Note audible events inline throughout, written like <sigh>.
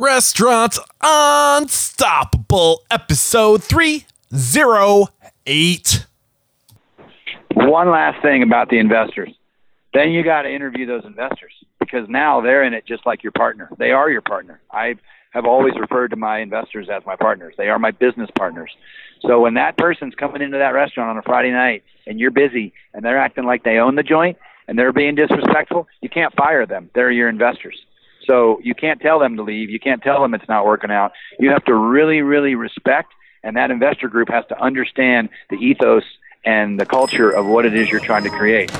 Restaurant Unstoppable, episode 308. One last thing about the investors. Then you got to interview those investors because now they're in it just like your partner. They are your partner. I have always referred to my investors as my partners. They are my business partners. So when that person's coming into that restaurant on a Friday night and you're busy and they're acting like they own the joint and they're being disrespectful, you can't fire them. They're your investors. So you can't tell them to leave. You can't tell them it's not working out. You have to really, really respect, and that investor group has to understand the ethos and the culture of what it is you're trying to create.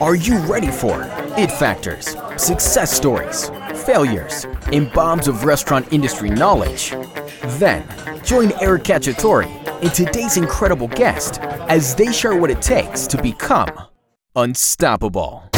Are you ready for it factors, success stories, failures, and bombs of restaurant industry knowledge? Then join Eric Cacciatore and today's incredible guest as they share what it takes to become unstoppable.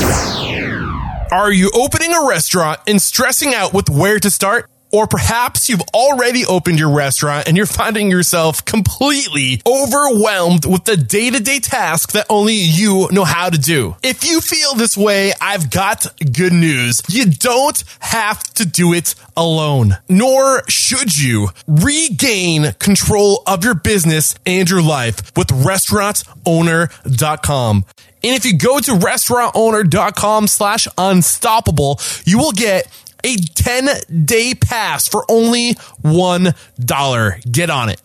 Are you opening a restaurant and stressing out with where to start? Or perhaps you've already opened your restaurant and you're finding yourself completely overwhelmed with the day to day task that only you know how to do. If you feel this way, I've got good news. You don't have to do it alone, nor should you. Regain control of your business and your life with restaurantowner.com. And if you go to restaurantowner.com slash unstoppable, you will get a 10 day pass for only $1. Get on it.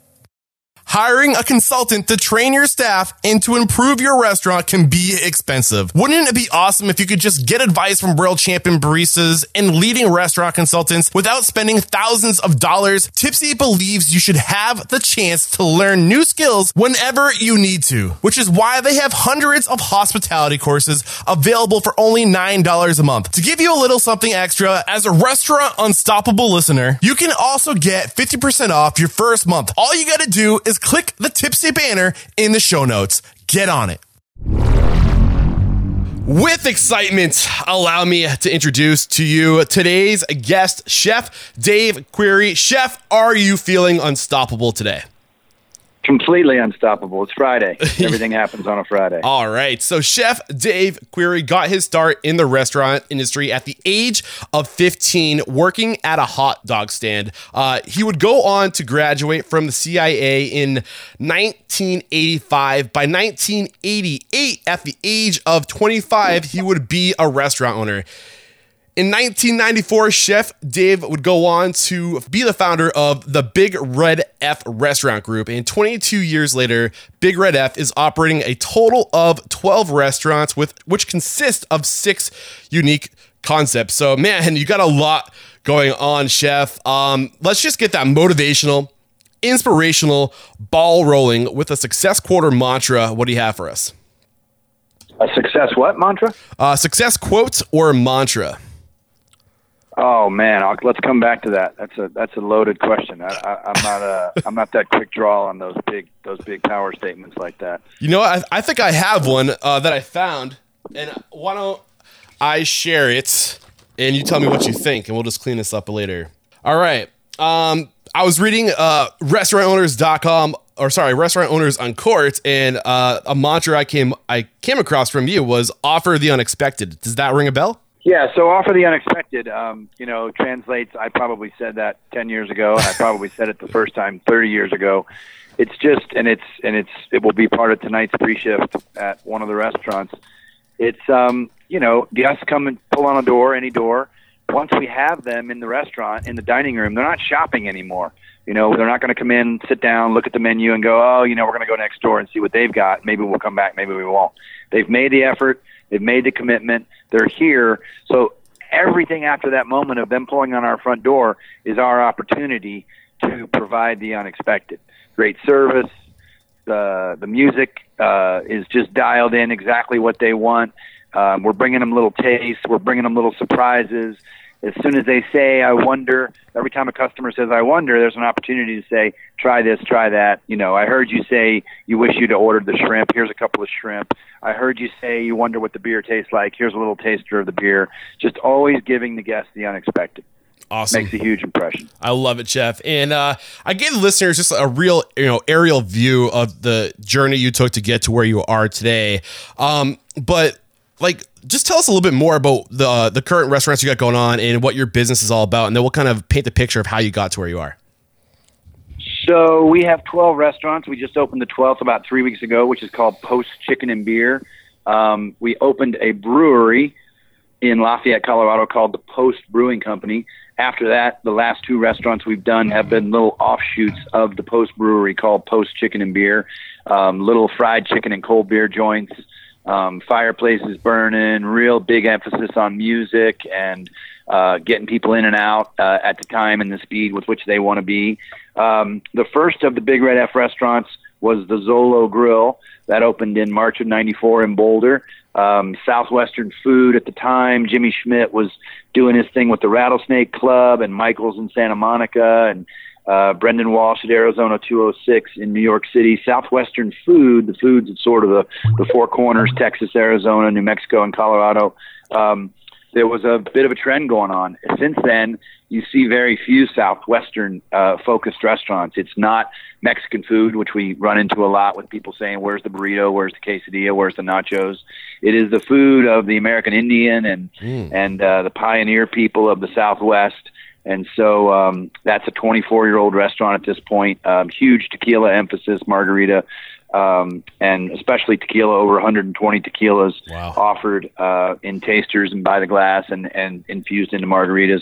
Hiring a consultant to train your staff and to improve your restaurant can be expensive. Wouldn't it be awesome if you could just get advice from world champion baristas and leading restaurant consultants without spending thousands of dollars? Typsy believes you should have the chance to learn new skills whenever you need to, which is why they have hundreds of hospitality courses available for only $9 a month. To give you a little something extra, as a restaurant unstoppable listener, you can also get 50% off your first month. All you gotta do is click the Typsy banner in the show notes. Get on it. With excitement, allow me to introduce to you today's guest, Chef Dave Query. Chef, are you feeling unstoppable today? Completely unstoppable. It's Friday. <laughs> Everything happens on a Friday. All right. So, Chef Dave Query got his start in the restaurant industry at the age of 15, working at a hot dog stand. Uh, he would go on to graduate from the CIA in 1985. By 1988, at the age of 25, he would be a restaurant owner. In 1994, Chef Dave would go on to be the founder of the Big Red F Restaurant Group. And 22 years later, Big Red F is operating a total of 12 restaurants, with which consist of six unique concepts. So, man, you got a lot going on, Chef. Um, let's just get that motivational, inspirational ball rolling with a success quarter mantra. What do you have for us? A success what mantra? Uh, success quote or mantra? Oh man, I'll, let's come back to that. That's a that's a loaded question. I, I'm not a I'm not that quick draw on those big those big power statements like that. You know, I, I think I have one uh, that I found, and why don't I share it and you tell me what you think, and we'll just clean this up later. All right. Um, I was reading uh, restaurantowners.com or sorry, restaurant owners on court, and uh, a mantra I came I came across from you was offer the unexpected. Does that ring a bell? Yeah, so offer the unexpected. Um, you know, translates. I probably said that ten years ago, I probably said it the first time thirty years ago. It's just, and it's, and it's, it will be part of tonight's pre-shift at one of the restaurants. It's, um, you know, guests come and pull on a door, any door. Once we have them in the restaurant, in the dining room, they're not shopping anymore. You know, they're not going to come in, sit down, look at the menu, and go, oh, you know, we're going to go next door and see what they've got. Maybe we'll come back, maybe we won't. They've made the effort They've made the commitment. They're here. So everything after that moment of them pulling on our front door is our opportunity to provide the unexpected. Great service. The the music uh, is just dialed in exactly what they want. Um, we're bringing them little tastes. We're bringing them little surprises as soon as they say I wonder, every time a customer says I wonder, there's an opportunity to say try this, try that. You know, I heard you say you wish you'd ordered the shrimp. Here's a couple of shrimp. I heard you say you wonder what the beer tastes like. Here's a little taster of the beer. Just always giving the guest the unexpected. Awesome. Makes a huge impression. I love it, chef. And uh, I gave the listeners just a real, you know, aerial view of the journey you took to get to where you are today. Um, but like just tell us a little bit more about the uh, the current restaurants you got going on and what your business is all about, and then we'll kind of paint the picture of how you got to where you are. So we have 12 restaurants. We just opened the 12th about three weeks ago, which is called Post Chicken and Beer. Um, we opened a brewery in Lafayette, Colorado, called the Post Brewing Company. After that, the last two restaurants we've done have been little offshoots of the Post Brewery called Post Chicken and Beer, um, little fried chicken and cold beer joints, um, fireplaces burning, real big emphasis on music and uh, getting people in and out uh, at the time and the speed with which they want to be. Um, the first of the Big Red F restaurants was the Zolo Grill that opened in March of '94 in Boulder. Um, Southwestern Food at the time, Jimmy Schmidt was doing his thing with the Rattlesnake Club and Michael's in Santa Monica and uh, Brendan Walsh at Arizona 206 in New York City. Southwestern Food, the foods at sort of the, the four corners, Texas, Arizona, New Mexico, and Colorado. Um, there was a bit of a trend going on. Since then, you see very few Southwestern uh, focused restaurants. It's not Mexican food, which we run into a lot with people saying, "Where's the burrito? Where's the quesadilla? Where's the nachos?" It is the food of the American Indian and mm. and uh, the pioneer people of the Southwest. And so um, that's a 24 year old restaurant at this point. Um, huge tequila emphasis, margarita um, and especially tequila, over 120 tequilas wow. offered uh, in tasters and by the glass and, and infused into margaritas.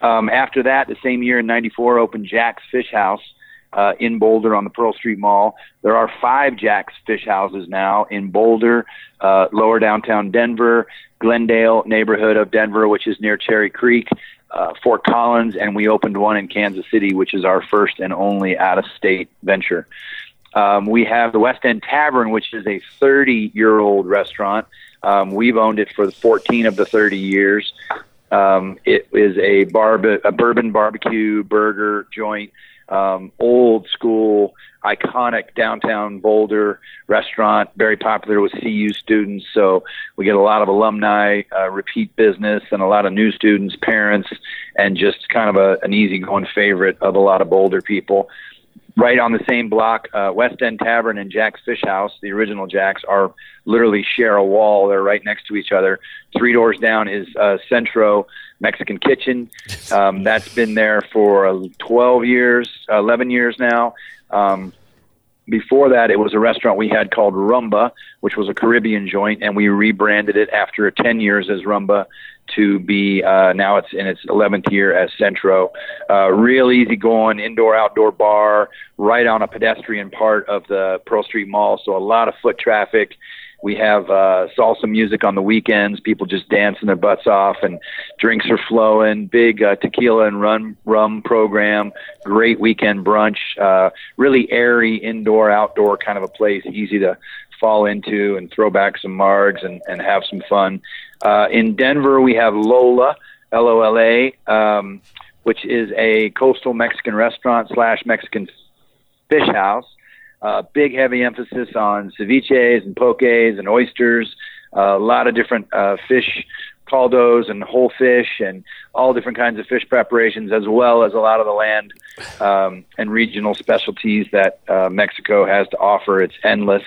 Um, after that, the same year in '94, opened Jack's Fish House uh, in Boulder on the Pearl Street Mall. There are five Jack's Fish Houses now in Boulder, uh, lower downtown Denver, Glendale neighborhood of Denver, which is near Cherry Creek, uh, Fort Collins, and we opened one in Kansas City, which is our first and only out of state venture. Um, we have the West End Tavern, which is a 30 year old restaurant. Um, we've owned it for 14 of the 30 years. Um, it is a, barbe- a bourbon barbecue burger joint, um, old school, iconic downtown Boulder restaurant, very popular with CU students. So we get a lot of alumni, uh, repeat business, and a lot of new students, parents, and just kind of a, an easygoing favorite of a lot of Boulder people right on the same block, uh, West End Tavern and Jack's Fish House, the original Jack's, are literally share a wall. They're right next to each other. Three doors down is uh, Centro Mexican Kitchen. Um, that's been there for uh, 12 years, 11 years now. Um, before that, it was a restaurant we had called Rumba, which was a Caribbean joint, and we rebranded it after 10 years as Rumba to be uh, now it's in its 11th year as Centro. Uh, real easy going indoor outdoor bar right on a pedestrian part of the Pearl Street Mall, so a lot of foot traffic. We have uh, salsa music on the weekends. People just dancing their butts off, and drinks are flowing. Big uh, tequila and rum rum program. Great weekend brunch. Uh, really airy indoor outdoor kind of a place. Easy to fall into and throw back some margs and, and have some fun. Uh, in Denver, we have Lola, L O L A, um, which is a coastal Mexican restaurant slash Mexican fish house. Uh, big, heavy emphasis on ceviches and pokés and oysters. Uh, a lot of different uh, fish caldos and whole fish and all different kinds of fish preparations, as well as a lot of the land um, and regional specialties that uh, Mexico has to offer. It's endless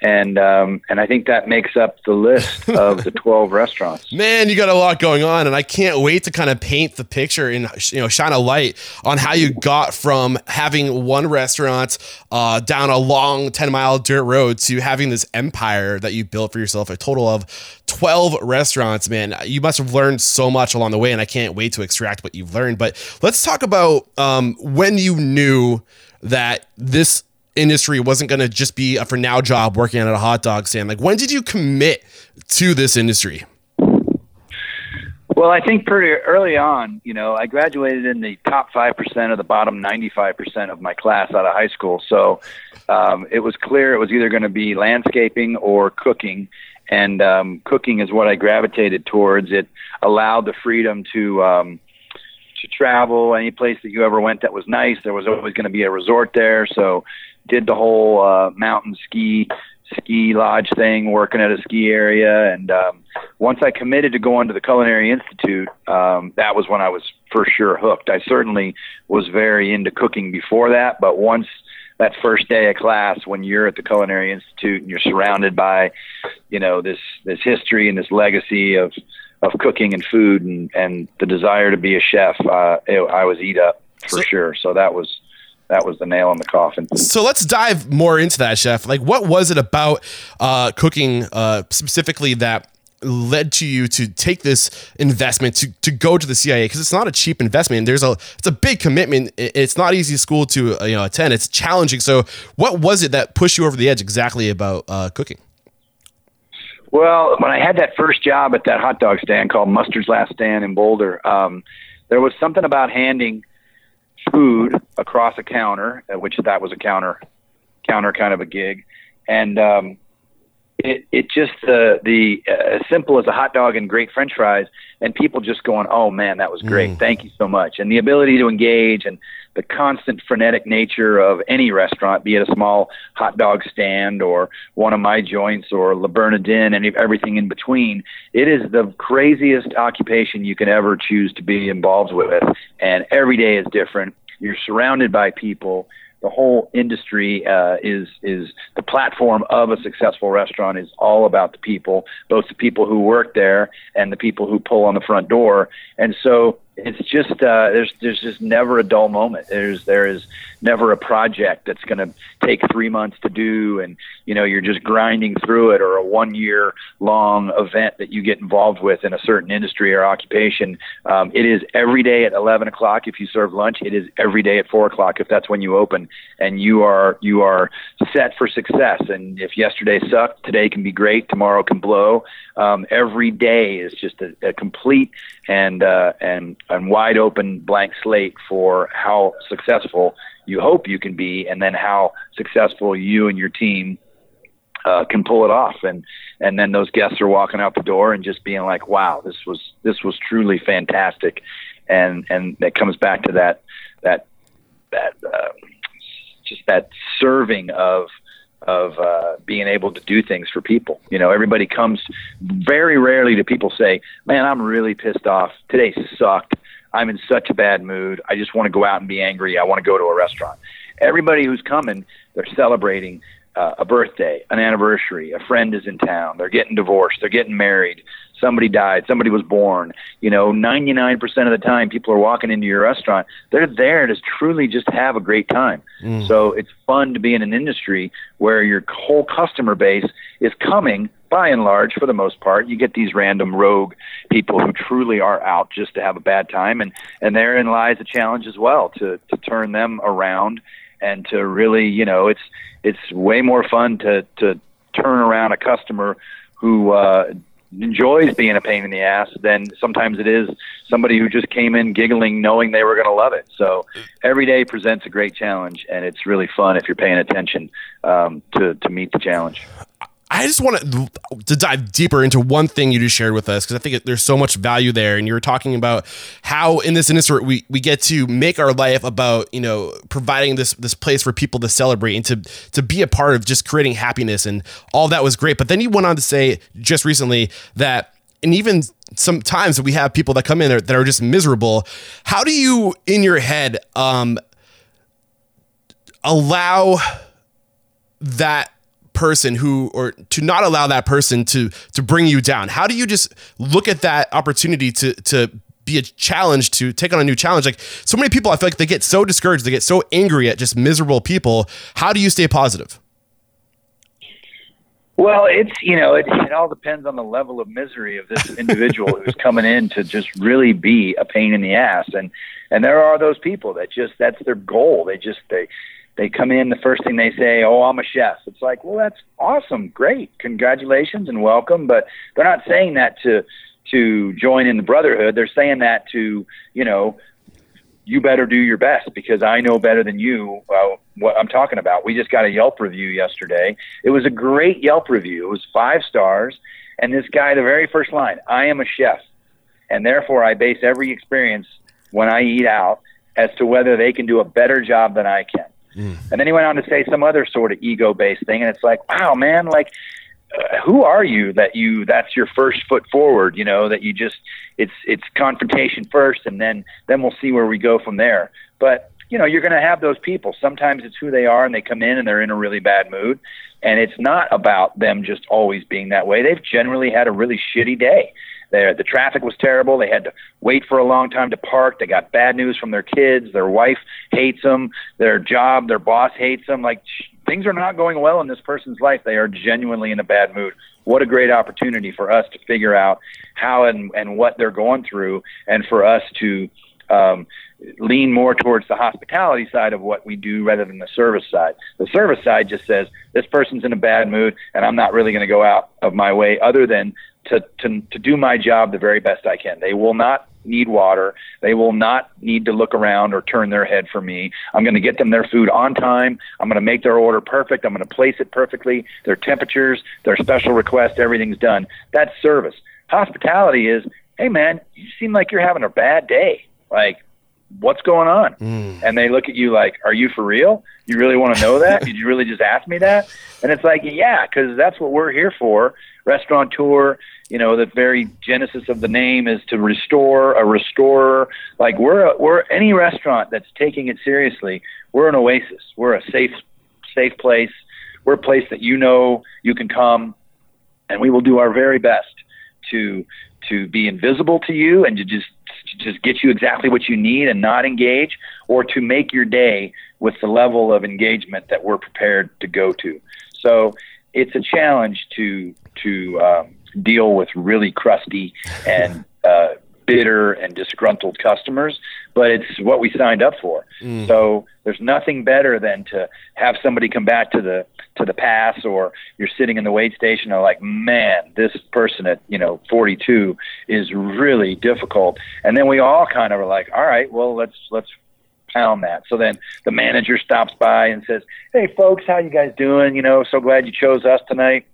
and um, and I think that makes up the list of the <laughs> twelve restaurants. Man, you got a lot going on, and I can't wait to kind of paint the picture and you know shine a light on how you got from having one restaurant uh, down a long ten mile dirt road to having this empire that you built for yourself. A total of twelve restaurants. Man, you must have learned so much along the way, and I can't wait to extract what you've learned. But let's talk about um, when you knew that this industry wasn't going to just be a for now job working at a hot dog stand. Like, when did you commit to this industry? Well, I think pretty early on, you know, I graduated in the top 5% of the bottom 95% of my class out of high school. So um, it was clear it was either going to be landscaping or cooking. And um, cooking is what I gravitated towards. It allowed the freedom to. Um, to travel any place that you ever went that was nice there was always going to be a resort there so did the whole uh, mountain ski ski lodge thing, working at a ski area, and um, once I committed to going to the Culinary Institute, um, that was when I was for sure hooked. I certainly was very into cooking before that, but once that first day of class when you're at the Culinary Institute and you're surrounded by, you know, this this history and this legacy of of cooking and food and and the desire to be a chef. Uh, it, I was eat up for so, sure. So that was that was the nail in the coffin. So let's dive more into that, chef. Like, what was it about uh, cooking uh, specifically that led to you to take this investment to, to go to the CIA because it's not a cheap investment. There's a it's a big commitment. It's not easy school to uh, you know attend. It's challenging. So what was it that pushed you over the edge exactly about uh, cooking? Well, when I had that first job at that hot dog stand called Mustard's Last Stand in Boulder, um, there was something about handing food across a counter, uh, which that was a counter counter kind of a gig, and um, it it just uh, the uh, as simple as a hot dog and great French fries, and people just going, "Oh man, that was great! Mm. Thank you so much!" And the ability to engage and the constant frenetic nature of any restaurant, be it a small hot dog stand or one of my joints or Le Bernardin and everything in between, it is the craziest occupation you can ever choose to be involved with, and every day is different. You're surrounded by people the whole industry uh, is is the platform of a successful restaurant is all about the people, both the people who work there and the people who pull on the front door. And so it's just uh, there's there's just never a dull moment. There's there is never a project that's going to take three months to do, and you know you're just grinding through it, or a one year long event that you get involved with in a certain industry or occupation. Um, it is every day at 11 o'clock if you serve lunch. It is every day at four o'clock if that's when you open, and you are you are set for success. And if yesterday sucked, today can be great. Tomorrow can blow. Um, every day is just a, a complete and uh, and and wide open blank slate for how successful you hope you can be, and then how successful you and your team uh, can pull it off. And and then those guests are walking out the door and just being like, "Wow, this was this was truly fantastic," and and that comes back to that that that uh, just that serving of of uh, being able to do things for people. You know, everybody comes. Very rarely do people say, "Man, I'm really pissed off. Today sucked. I'm in such a bad mood. I just want to go out and be angry. I want to go to a restaurant." Everybody who's coming, they're celebrating uh, a birthday, an anniversary, a friend is in town, they're getting divorced, they're getting married, somebody died, somebody was born. You know, 99% of the time people are walking into your restaurant, they're there to truly just have a great time. Mm. So it's fun to be in an industry where your whole customer base is coming by and large for the most part you get these random rogue people who truly are out just to have a bad time and and therein lies a challenge as well to to turn them around and to really you know it's it's way more fun to to turn around a customer who uh, enjoys being a pain in the ass than sometimes it is somebody who just came in giggling knowing they were going to love it. So every day presents a great challenge and it's really fun if you're paying attention um, to to meet the challenge I just want to, to dive deeper into one thing you just shared with us because I think there's so much value there. And you were talking about how in this industry we, we get to make our life about you know providing this this place for people to celebrate and to to be a part of just creating happiness and all that was great. But then you went on to say just recently that and even sometimes we have people that come in that are just miserable. How do you in your head um, allow that person who or to not allow that person to to bring you down? How do you just look at that opportunity to to be a challenge to take on a new challenge? Like so many people i feel like they get so discouraged they get so angry at just miserable people. How do you stay positive? Well, it's you know it, it all depends on the level of misery of this individual who's coming in to just really be a pain in the ass, and and there are those people that just that's their goal. They just they they come in, the first thing they say, "Oh, I'm a chef." It's like, well, that's awesome, great, congratulations and welcome. But they're not saying that to to join in the brotherhood. They're saying that to you know, you better do your best because I know better than you uh, what I'm talking about. We just got a Yelp review yesterday. It was a great Yelp review. It was five stars, and this guy, the very first line, "I am a chef, and therefore I base every experience when I eat out." As to whether they can do a better job than I can. Mm. And then he went on to say some other sort of ego based thing. And it's like, wow, man, like, uh, who are you that you that's your first foot forward you know that you just it's it's confrontation first and then then we'll see where we go from there but you know, you're going to have those people. Sometimes it's who they are and they come in and they're in a really bad mood. And it's not about them just always being that way. They've generally had a really shitty day. They're, the traffic was terrible. They had to wait for a long time to park. They got bad news from their kids. Their wife hates them. Their job, their boss hates them. Like things are not going well in this person's life. They are genuinely in a bad mood. What a great opportunity for us to figure out how and, and what they're going through, and for us to um, lean more towards the hospitality side of what we do rather than the service side. The service side just says this person's in a bad mood, and I'm not really going to go out of my way other than to, to to do my job the very best I can. They will not need water. They will not need to look around or turn their head for me. I'm going to get them their food on time. I'm going to make their order perfect. I'm going to place it perfectly. Their temperatures, their special requests, everything's done. That's service. Hospitality is, hey man, you seem like you're having a bad day. Like what's going on? Mm. And they look at you like, are you for real? You really want to know that? <laughs> Did you really just ask me that? And it's like, yeah, because that's what we're here for. Restaurateur, you know, the very genesis of the name is to restore, a restorer. Like we're a, we're any restaurant that's taking it seriously. We're an oasis. We're a safe safe place. We're a place that you know you can come, and we will do our very best to to be invisible to you and to just just get you exactly what you need and not engage, or to make your day with the level of engagement that we're prepared to go to. So it's a challenge to to um, deal with really crusty and <laughs> uh, bitter and disgruntled customers, but it's what we signed up for. Mm. So there's nothing better than to have somebody come back to the to the pass, or you're sitting in the wait station and like, man, this person at you know 42 is really difficult, and then we all kind of are like, all right, well let's let's pound that. So then the manager stops by and says, "Hey folks, how you guys doing? You know, so glad you chose us tonight."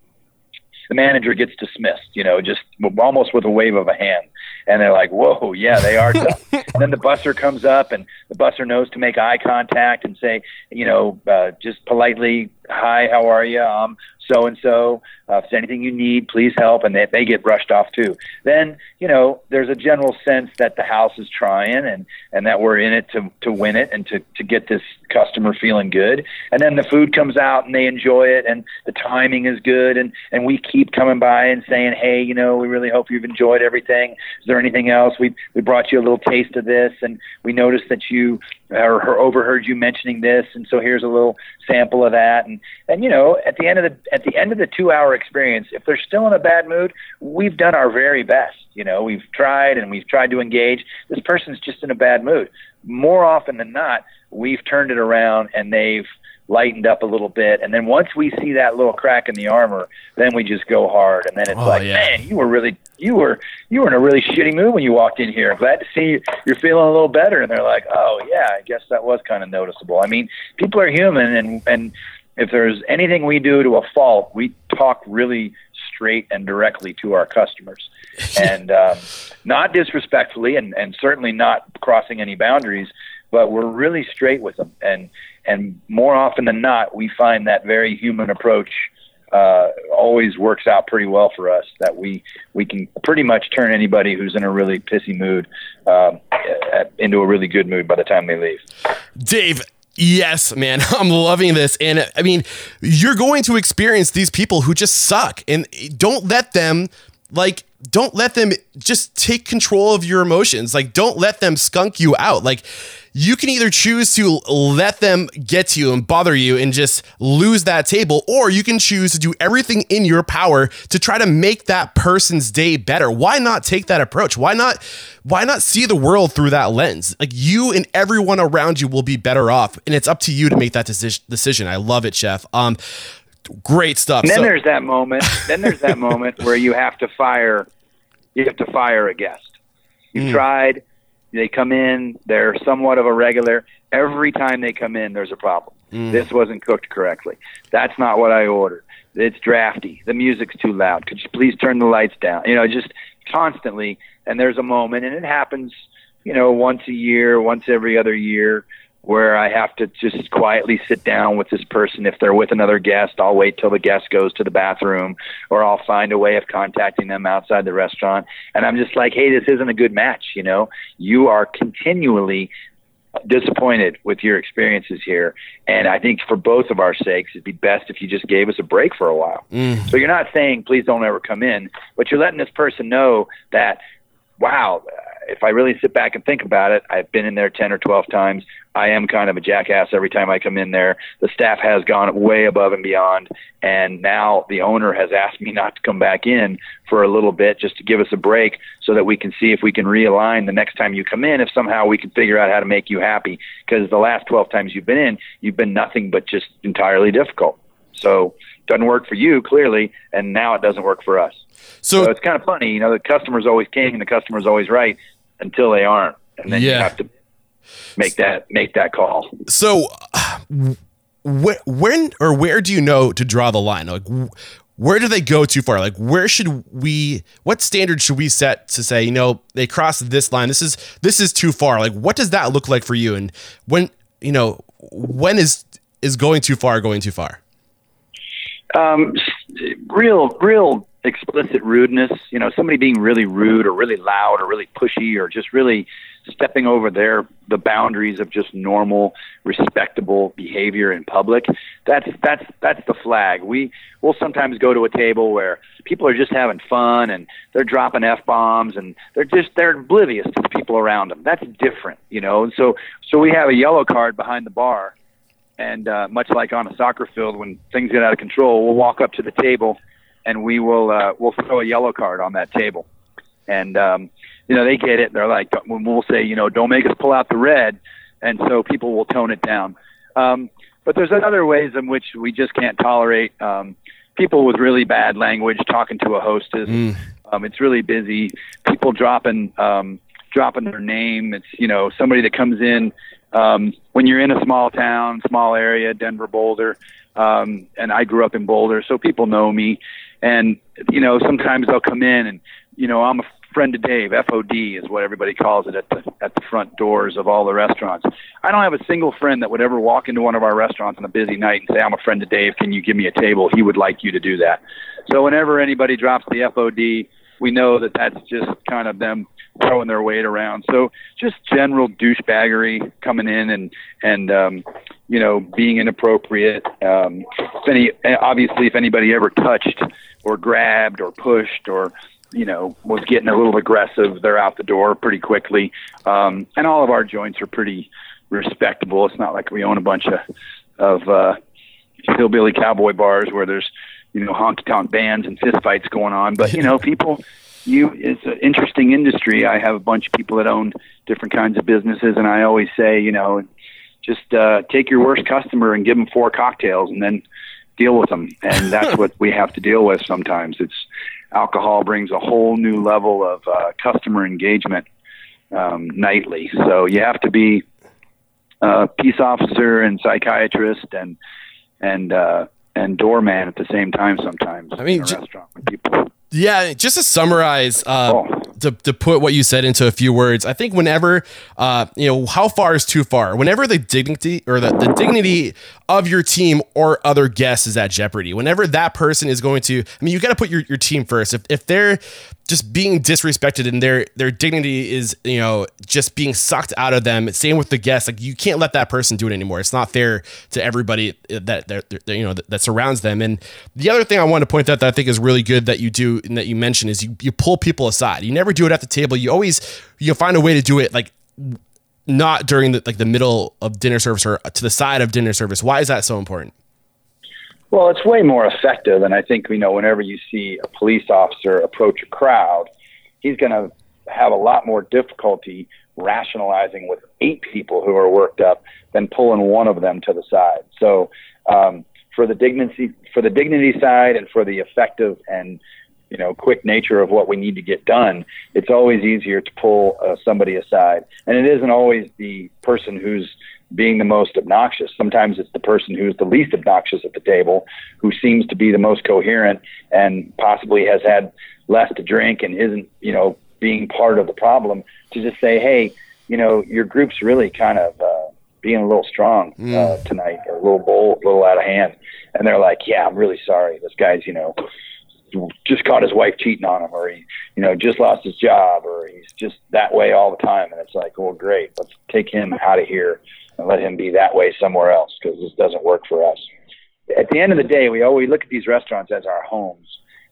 The manager gets dismissed, you know, just almost with a wave of a hand and they're like, "Whoa, yeah, they are tough." <laughs> and then the busser comes up, and the busser knows to make eye contact and say, you know, uh, just politely, "Hi, how are you? Um, so and so. Uh, if there's anything you need, please help. And they, they get brushed off too. Then, you know, there's a general sense that the house is trying and, and that we're in it to, to win it and to, to get this customer feeling good. And then the food comes out and they enjoy it and the timing is good. And, and we keep coming by and saying, Hey, you know, we really hope you've enjoyed everything. Is there anything else? We, we brought you a little taste of this and we noticed that you or, or overheard you mentioning this. And so here's a little sample of that. And, and, you know, at the end of the, at the end of the two hour experience, if they're still in a bad mood, we've done our very best. You know, we've tried and we've tried to engage. This person's just in a bad mood. More often than not, we've turned it around and they've lightened up a little bit. And then once we see that little crack in the armor, then we just go hard. And then it's oh, like, yeah. man, you were really, you were, you were in a really shitty mood when you walked in here. I'm glad to see you. You're feeling a little better. And they're like, oh yeah, I guess that was kind of noticeable. I mean, people are human, and and if there's anything we do to a fault, we talk really straight and directly to our customers, <laughs> and um, not disrespectfully, and and certainly not crossing any boundaries. But we're really straight with them, and and more often than not, we find that very human approach uh, always works out pretty well for us. That we we can pretty much turn anybody who's in a really pissy mood um, into a really good mood by the time they leave. Dave, Yes, man. <laughs> I'm loving this. And I mean, you're going to experience these people who just suck and don't let them like don't let them just take control of your emotions. Like don't let them skunk you out. Like you can either choose to let them get to you and bother you and just lose that table, or you can choose to do everything in your power to try to make that person's day better. Why not take that approach? Why not why not see the world through that lens? Like you and everyone around you will be better off, and it's up to you to make that decision. I love it, chef. Um great stuff. And then so- there's that moment. then there's that <laughs> moment where you have to fire you have to fire a guest. You mm. tried they come in, they're somewhat of a regular. Every time they come in, there's a problem. Mm. This wasn't cooked correctly. That's not what I ordered. It's drafty. The music's too loud. Could you please turn the lights down? You know, just constantly. And there's a moment, and it happens, you know, once a year, once every other year where I have to just quietly sit down with this person. If they're with another guest, I'll wait till the guest goes to the bathroom, or I'll find a way of contacting them outside the restaurant. And I'm just like, hey, this isn't a good match. You know, you are continually disappointed with your experiences here. And I think for both of our sakes, it'd be best if you just gave us a break for a while. Mm. So you're not saying, please don't ever come in, but you're letting this person know that, wow, if I really sit back and think about it, I've been in there 10 or 12 times. I am kind of a jackass every time I come in there. The staff has gone way above and beyond, and now the owner has asked me <laughs> not to come back in for a little bit just to give us a break so that we can see if we can realign the next time you come in, if somehow we can figure out how to make you happy. Because the last 12 times you've been in, you've been nothing but just entirely difficult. So it doesn't work for you, clearly, and now it doesn't work for us. So, So it's kind of funny, you know, the customer's always king and the customer's always right until they aren't. And then you have to make that make that call. so wh- when or where do you know to draw the line? Like, where do they go too far? Like, where should we? What standard should we set to say, you know, they crossed this line? This is this is too far. Like, what does that look like for you? And when you know when is is going too far going too far? Um, real, real explicit rudeness. You know, somebody being really rude or really loud or really pushy or just really stepping over their the boundaries of just normal, respectable behavior in public. That's that's that's the flag. We will sometimes go to a table where people are just having fun and they're dropping f bombs and they're just they're oblivious to the people around them. That's different, you know. And so so we have a yellow card behind the bar and uh, much like on a soccer field, when things get out of control, we'll walk up to the table, and we will uh, we'll throw a yellow card on that table, and um, you know they get it. They're like, when we'll say, you know, don't make us pull out the red, and so people will tone it down. Um, but there's other ways in which we just can't tolerate um, people with really bad language talking to a hostess. Um, it's really busy. People dropping um, dropping their name. It's you know somebody that comes in um, when you're in a small town, small area, Denver, Boulder, um, and I grew up in Boulder, so people know me. And you know sometimes they'll come in and you know I'm a friend of Dave. FOD is what everybody calls it at the at the front doors of all the restaurants. I don't have a single friend that would ever walk into one of our restaurants on a busy night and say, "I'm a friend of Dave. Can you give me a table?" He would like you to do that. So whenever anybody drops the FOD, we know that that's just kind of them throwing their weight around. So just general douchebaggery coming in and and um, you know being inappropriate. Um, if any, obviously, if anybody ever touched or grabbed or pushed or you know was getting a little aggressive, they're out the door pretty quickly. Um, and all of our joints are pretty respectable. It's not like we own a bunch of of uh, hillbilly cowboy bars where there's you know honky tonk bands and fist fights going on. But you know <laughs> people you it's an interesting industry. I have a bunch of people that own different kinds of businesses, and I always say, you know, just uh, take your worst customer and give them four cocktails, and then deal with them. And that's <laughs> what we have to deal with sometimes. It's alcohol brings a whole new level of uh, customer engagement um, nightly. So you have to be a peace officer and psychiatrist and and uh, and doorman at the same time. Sometimes I mean, in a j- restaurant when people. Yeah, just to summarize, uh, Oh. To, to put what you said into a few words, I think whenever, uh, you know, how far is too far? Whenever the dignity or the, the dignity of your team or other guests is at jeopardy, whenever that person is going to, I mean, you got to put your, your team first. If, if they're just being disrespected and their their dignity is, you know, just being sucked out of them, same with the guests, like you can't let that person do it anymore. It's not fair to everybody that, that, that you know, that, that surrounds them. And the other thing I want to point out that I think is really good that you do and that you mentioned is you, you pull people aside. You never do it at the table. You always you find a way to do it like not during the like the middle of dinner service or to the side of dinner service. Why is that so important? Well, it's way more effective, and I think you know whenever you see a police officer approach a crowd, he's going to have a lot more difficulty rationalizing with eight people who are worked up than pulling one of them to the side. So, um, for the dignity for the dignity side and for the effective and you know quick nature of what we need to get done, it's always easier to pull uh, somebody aside, and it isn't always the person who's being the most obnoxious. Sometimes it's the person who's the least obnoxious at the table, who seems to be the most coherent and possibly has had less to drink and isn't, you know, being part of the problem. To just say, hey, you know, your group's really kind of uh, being a little strong uh, tonight, or a little bold, a little out of hand. And they're like, yeah, I'm really sorry. This guy's, you know, just caught his wife cheating on him, or he, you know, just lost his job, or he's just that way all the time. And it's like, well, great, let's take him out of here and let him be that way somewhere else because this doesn't work for us. At the end of the day, we always look at these restaurants as our homes.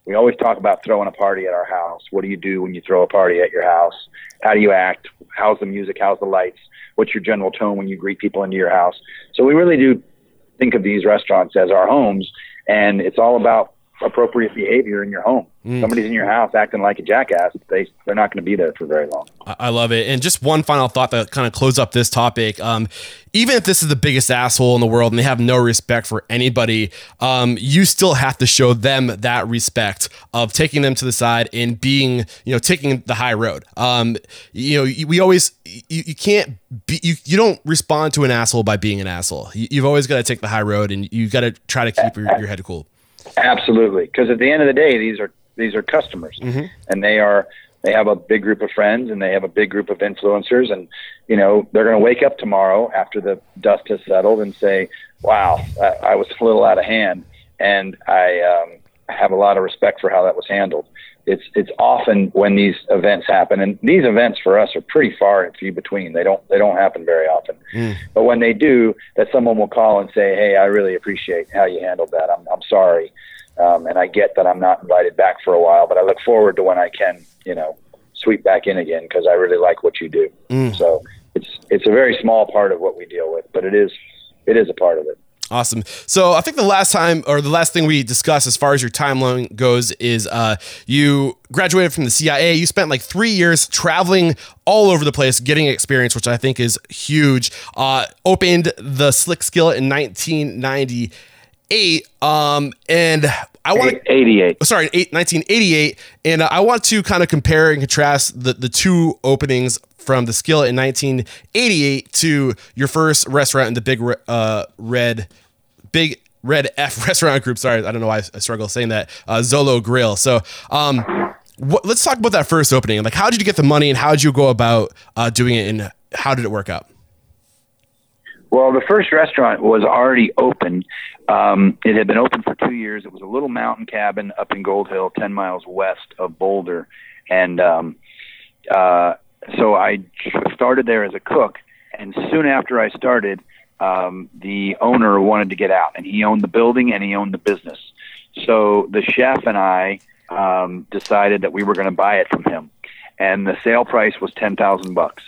We always talk about throwing a party at our house. What do you do when you throw a party at your house? How do you act? How's the music? How's the lights? What's your general tone when you greet people into your house? So we really do think of these restaurants as our homes, and it's all about appropriate behavior in your home. Mm. Somebody's in your house acting like a jackass, they they're not going to be there for very long. I love it. And just one final thought that kind of close up this topic. Um, even if this is the biggest asshole in the world and they have no respect for anybody, um, you still have to show them that respect of taking them to the side and being, you know, taking the high road. Um, you know, we always you, you can't be you, you don't respond to an asshole by being an asshole. You, have always got to take the high road and you got to try to keep your, your head cool. Absolutely, because at the end of the day, these are these are customers, mm-hmm. and they are they have a big group of friends and they have a big group of influencers, and you know they're going to wake up tomorrow after the dust has settled and say, "Wow, I, I was a little out of hand," and I um, have a lot of respect for how that was handled. It's it's often when these events happen, and these events for us are pretty far and few between. They don't they don't happen very often, mm. but when they do, that someone will call and say, "Hey, I really appreciate how you handled that. I'm I'm sorry." Um, and I get that I'm not invited back for a while, but I look forward to when I can, you know, sweep back in again because I really like what you do. Mm. So it's it's a very small part of what we deal with, but it is it is a part of it. Awesome. So I think the last time or the last thing we discussed as far as your timeline goes is uh, you graduated from the CIA. You spent like three years traveling all over the place, getting experience, which I think is huge. Uh, opened the Slick Skillet in 1998. Um, and I want to 88. Sorry, eight, 1988. And I want to kind of compare and contrast the, the two openings from the skillet in 1988 to your first restaurant in the big uh, red, big red F <laughs> restaurant group. Sorry, I don't know why I struggle saying that. Uh, Zolo Grill. So, um, what, let's talk about that first opening. Like, how did you get the money and how did you go about uh, doing it and how did it work out? Well, the first restaurant was already open. Um, it had been open for two years. It was a little mountain cabin up in Gold Hill, 10 miles west of Boulder. And um, uh, so I started there as a cook. And soon after I started, um, the owner wanted to get out, and he owned the building and he owned the business. So the chef and I um, decided that we were going to buy it from him, and the sale price was ten thousand bucks.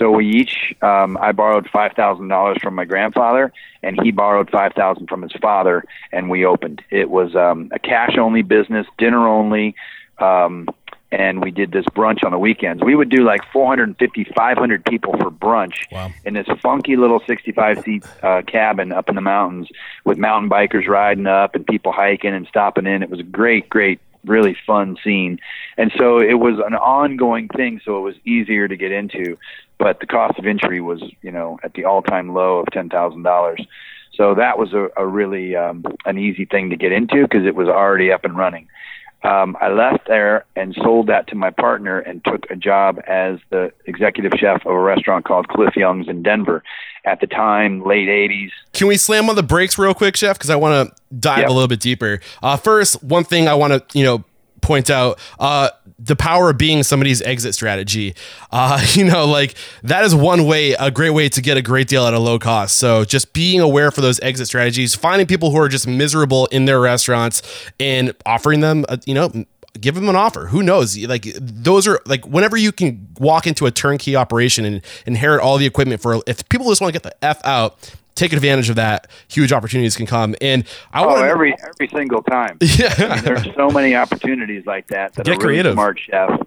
So we each, um, I borrowed five thousand dollars from my grandfather, and he borrowed five thousand from his father, and we opened. It was um, a cash only business, dinner only, um, and we did this brunch on the weekends. We would do like 450, 500 people for brunch wow. in this funky little 65 seat uh, cabin up in the mountains with mountain bikers riding up and people hiking and stopping in. It was a great, great really fun scene. And so it was an ongoing thing, so it was easier to get into. But the cost of entry was, you know, at the all time low of $10,000. So that was a, a really um, an easy thing to get into because it was already up and running. Um, I left there and sold that to my partner and took a job as the executive chef of a restaurant called Cliff Young's in Denver. At the time, late 80s. Can we slam on the brakes real quick, chef? Because I want to dive yep. a little bit deeper. Uh, first, one thing I want to, you know, point out uh, the power of being somebody's exit strategy. Uh, <laughs> you know, like that is one way, a great way to get a great deal at a low cost. So just being aware for those exit strategies, finding people who are just miserable in their restaurants and offering them, a, you know, give them an offer. Who knows? Like those are like whenever you can walk into a turnkey operation and inherit all the equipment for if people just want to get the f out, take advantage of that, huge opportunities can come. And I oh, want every every single time. Yeah, <laughs> I mean, there's so many opportunities like that that Get a really creative. smart chef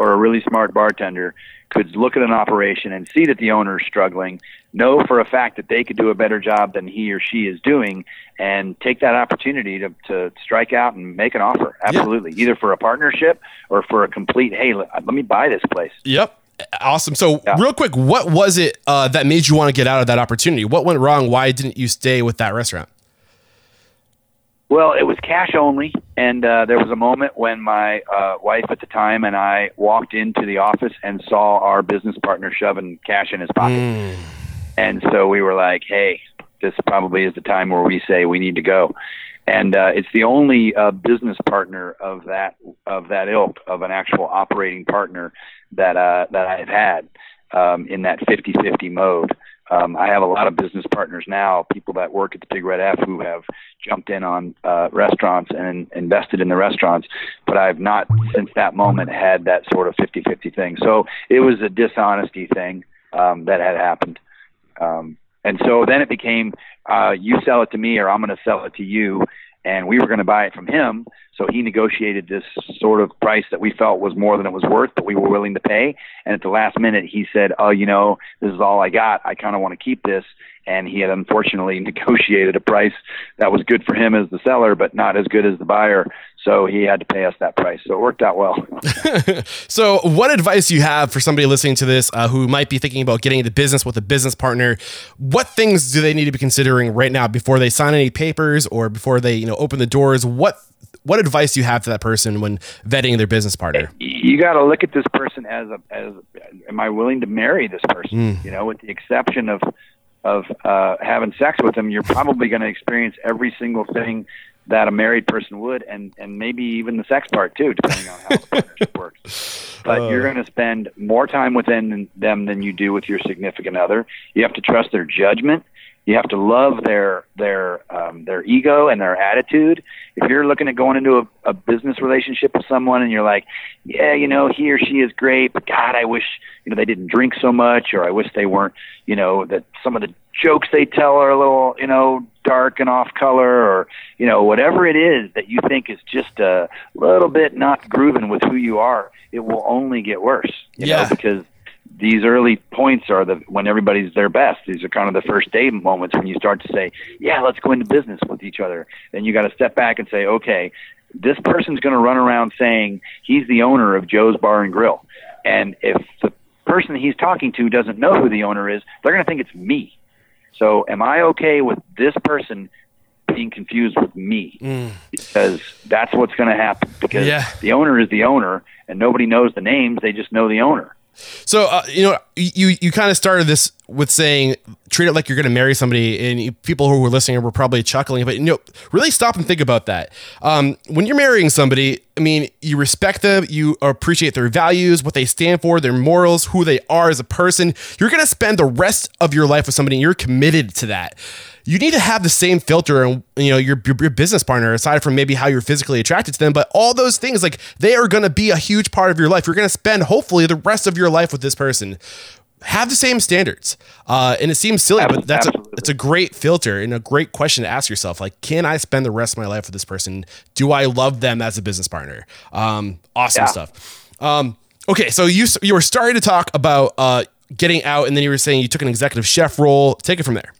or a really smart bartender could look at an operation and see that the owner is struggling, know for a fact that they could do a better job than he or she is doing, and take that opportunity to, to strike out and make an offer. Absolutely. Yeah. Either for a partnership or for a complete, hey, let, let me buy this place. Yep. Awesome. So, yeah. real quick, what was it uh, that made you want to get out of that opportunity? What went wrong? Why didn't you stay with that restaurant? Well, it was cash only, and uh, there was a moment when my uh, wife at the time and I walked into the office and saw our business partner shoving cash in his pocket, mm. and so we were like, "Hey, this probably is the time where we say we need to go." and uh, it's the only uh, business partner of that of that ilk of an actual operating partner that uh, that I've had um, in that 50-50 mode. Um, I have a lot of business partners now, people that work at the Big Red F who have jumped in on uh, restaurants and invested in the restaurants, but I've not since that moment had that sort of 50-50 thing. So it was a dishonesty thing um, that had happened. Um, and so then it became, uh, you sell it to me or I'm going to sell it to you. And we were going to buy it from him. So he negotiated this sort of price that we felt was more than it was worth, but we were willing to pay. And at the last minute, he said, Oh, you know, this is all I got. I kind of want to keep this and he had unfortunately negotiated a price that was good for him as the seller, but not as good as the buyer. So he had to pay us that price. So it worked out well. <laughs> so, what advice do you have for somebody listening to this uh, who might be thinking about getting into business with a business partner? What things do they need to be considering right now before they sign any papers or before they, you know, open the doors? What what advice do you have to that person when vetting their business partner? You got to look at this person as a as am I willing to marry this person? Mm. You know, with the exception of of uh, having sex with them, you're probably going to experience every single thing that a married person would, and and maybe even the sex part too, depending on how the partnership works. <laughs> But uh, you're going to spend more time within them than you do with your significant other. You have to trust their judgment. You have to love their their um, their ego and their attitude. If you're looking at going into a, a business relationship with someone and you're like, yeah, you know, he or she is great, but God, I wish you know they didn't drink so much, or I wish they weren't, you know, that some of the jokes they tell are a little, you know, dark and off color, or you know, whatever it is that you think is just a little bit not grooving with who you are, it will only get worse. You yeah. know, because these early points are the when everybody's their best. These are kind of the first day moments when you start to say, "Yeah, let's go into business with each other." Then you got to step back and say, "Okay, this person's going to run around saying he's the owner of Joe's Bar and Grill, and if the person he's talking to doesn't know who the owner is, they're going to think it's me. So, am I okay with this person being confused with me mm. because that's what's going to happen because yeah. the owner is the owner and nobody knows the names they just know the owner so uh, you know, you you kind of started this with saying treat it like you're going to marry somebody, and people who were listening were probably chuckling. But you know, really stop and think about that. Um, when you're marrying somebody, I mean, you respect them, you appreciate their values, what they stand for, their morals, who they are as a person. You're going to spend the rest of your life with somebody, and you're committed to that you need to have the same filter and you know your, your, your business partner aside from maybe how you're physically attracted to them but all those things like they are going to be a huge part of your life. You're going to spend hopefully the rest of your life with this person. Have the same standards. Uh, and it seems silly but that's a, it's a great filter and a great question to ask yourself. Like can i spend the rest of my life with this person? Do i love them as a business partner? Um, awesome yeah. stuff. Um, okay so you you were starting to talk about uh, getting out and then you were saying you took an executive chef role. Take it from there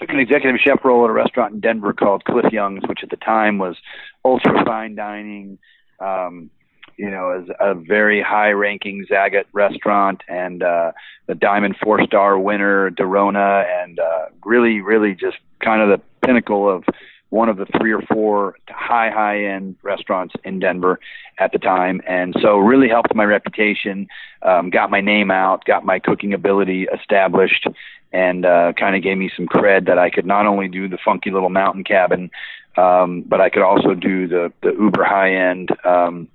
took an executive chef role at a restaurant in Denver called Cliff Young's, which at the time was ultra fine dining. Um, you know, as a very high ranking Zagat restaurant and uh, the Diamond four star winner, Dorona, and uh, really, really just kind of the pinnacle of one of the three or four high, high end restaurants in Denver at the time. And so really helped my reputation, um, got my name out, got my cooking ability established, and uh, kind of gave me some cred that I could not only do the funky little mountain cabin, um, but I could also do the the uber high end um,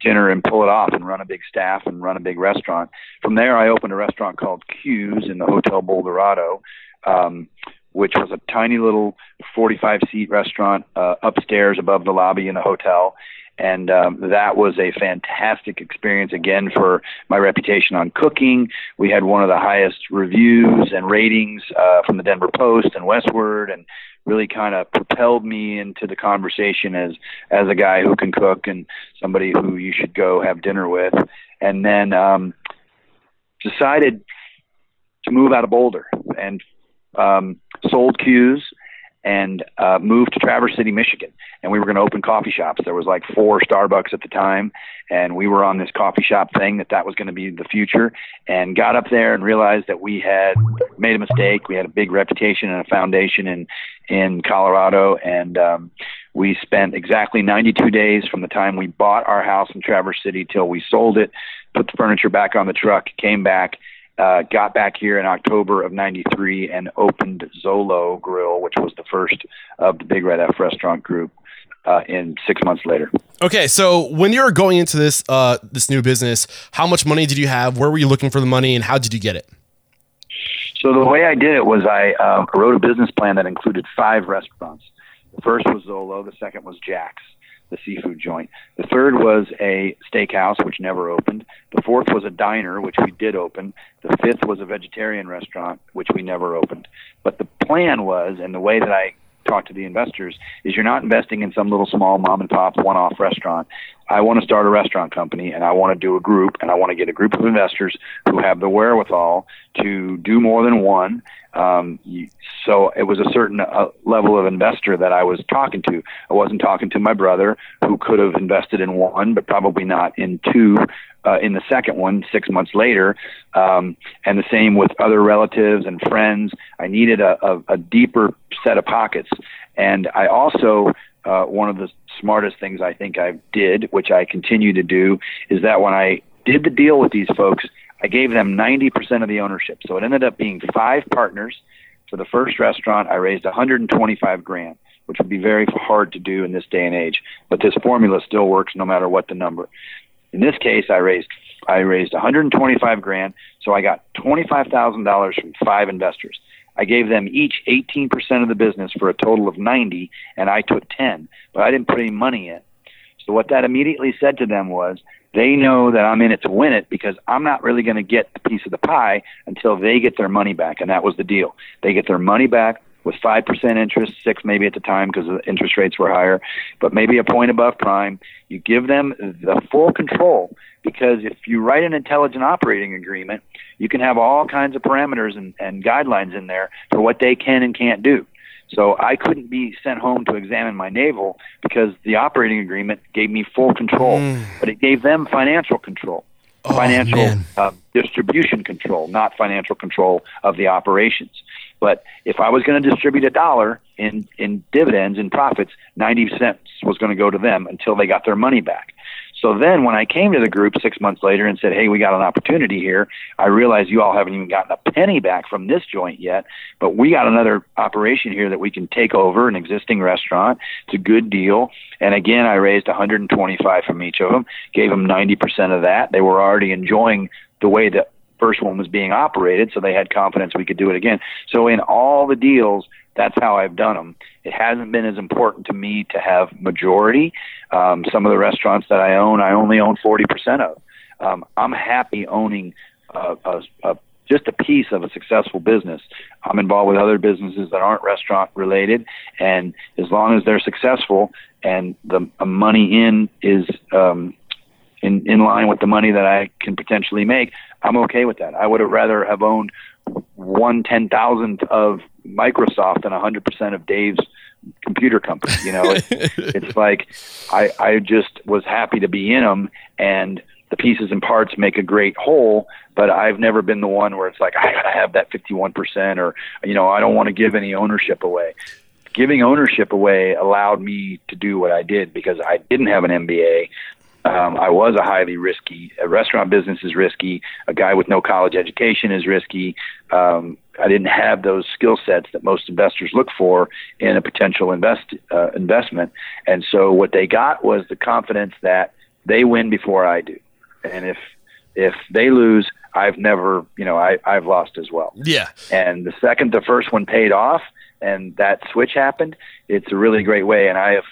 dinner and pull it off and run a big staff and run a big restaurant. From there, I opened a restaurant called Q's in the Hotel Boulderado. Um, which was a tiny little 45 seat restaurant uh, upstairs above the lobby in the hotel and um, that was a fantastic experience again for my reputation on cooking. We had one of the highest reviews and ratings uh, from the Denver Post and Westword, and really kind of propelled me into the conversation as as a guy who can cook and somebody who you should go have dinner with. And then um, decided to move out of Boulder and um, sold Q's and uh, moved to Traverse City, Michigan. And we were going to open coffee shops. There was like four Starbucks at the time, and we were on this coffee shop thing that that was going to be the future. And got up there and realized that we had made a mistake. We had a big reputation and a foundation in in Colorado, and um, we spent exactly 92 days from the time we bought our house in Traverse City till we sold it, put the furniture back on the truck, came back uh, got back here in October of '93 and opened Zolo Grill, which was the first of the Big Red F restaurant group. Uh, in six months later. Okay, so when you were going into this uh, this new business, how much money did you have? Where were you looking for the money, and how did you get it? So the way I did it was I uh, wrote a business plan that included five restaurants. The first was Zolo. The second was Jax, the seafood joint. The third was a steakhouse, which never opened. The fourth was a diner, which we did open. The fifth was a vegetarian restaurant, which we never opened. But the plan was, and the way that I talk to the investors is you're not investing in some little small mom and pop one off restaurant. I want to start a restaurant company and I want to do a group and I want to get a group of investors who have the wherewithal to do more than one. Um, so it was a certain uh, level of investor that I was talking to. I wasn't talking to my brother who could have invested in one, but probably not in two uh, in the second one six months later, um, and the same with other relatives and friends. I needed a, a, a deeper set of pockets, and I also uh, one of the smartest things I think I did, which I continue to do, is that when I did the deal with these folks, I gave them 90% of the ownership. So it ended up being five partners. For the first restaurant, I raised 125 grand, which would be very hard to do in this day and age. But this formula still works no matter what the number. In this case, I raised I raised 125 grand, so I got $25,000 from five investors. I gave them each 18% of the business for a total of 90, and I took 10, but I didn't put any money in. So what that immediately said to them was, they know that I'm in it to win it because I'm not really going to get the piece of the pie until they get their money back, and that was the deal. They get their money back with 5% interest, 6 maybe at the time because the interest rates were higher, but maybe a point above prime. You give them the full control because if you write an intelligent operating agreement, you can have all kinds of parameters and, and guidelines in there for what they can and can't do. So I couldn't be sent home to examine my navel because the operating agreement gave me full control, mm. but it gave them financial control, oh, financial uh, distribution control, not financial control of the operations. But if I was going to distribute a dollar in, in dividends and profits, 90 cents was going to go to them until they got their money back. So then when I came to the group six months later and said, hey, we got an opportunity here, I realized you all haven't even gotten a penny back from this joint yet, but we got another operation here that we can take over an existing restaurant. It's a good deal. And again, I raised 125 from each of them, gave them 90% of that. They were already enjoying the way that first one was being operated, so they had confidence we could do it again. So in all the deals, that's how I've done them. It hasn't been as important to me to have majority. Um, some of the restaurants that I own, I only own 40% of. Um, I'm happy owning a, a, a just a piece of a successful business. I'm involved with other businesses that aren't restaurant related, and as long as they're successful and the money in is um, in in line with the money that I can potentially make, I'm okay with that. I would have rather have owned one ten thousandth of Microsoft than a hundred percent of Dave's computer company. You know, it's, <laughs> it's like I I just was happy to be in them, and the pieces and parts make a great whole. But I've never been the one where it's like I gotta have that fifty one percent, or you know, I don't want to give any ownership away giving ownership away allowed me to do what I did because I didn't have an MBA. Um, I was a highly risky. A restaurant business is risky. A guy with no college education is risky. Um, I didn't have those skill sets that most investors look for in a potential invest uh, investment, and so what they got was the confidence that they win before I do, and if if they lose, I've never, you know, I, I've lost as well. Yeah. And the second the first one paid off and that switch happened, it's a really great way. And I have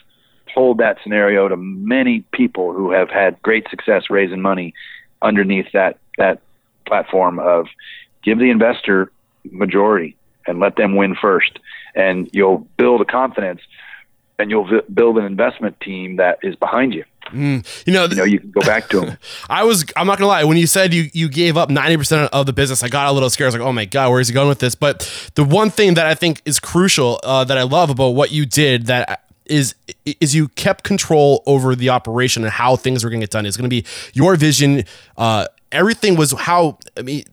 told that scenario to many people who have had great success raising money underneath that that platform of give the investor majority and let them win first and you'll build a confidence and you'll v- build an investment team that is behind you Mm, you know, you know, you can go back to them. <laughs> I was, I'm not gonna lie. When you said you you gave up 90 percent of the business, I got a little scared. I was like, oh my god, where is he going with this? But the one thing that I think is crucial uh, that I love about what you did that is is you kept control over the operation and how things were going to get done. It's going to be your vision. Uh, everything was how I mean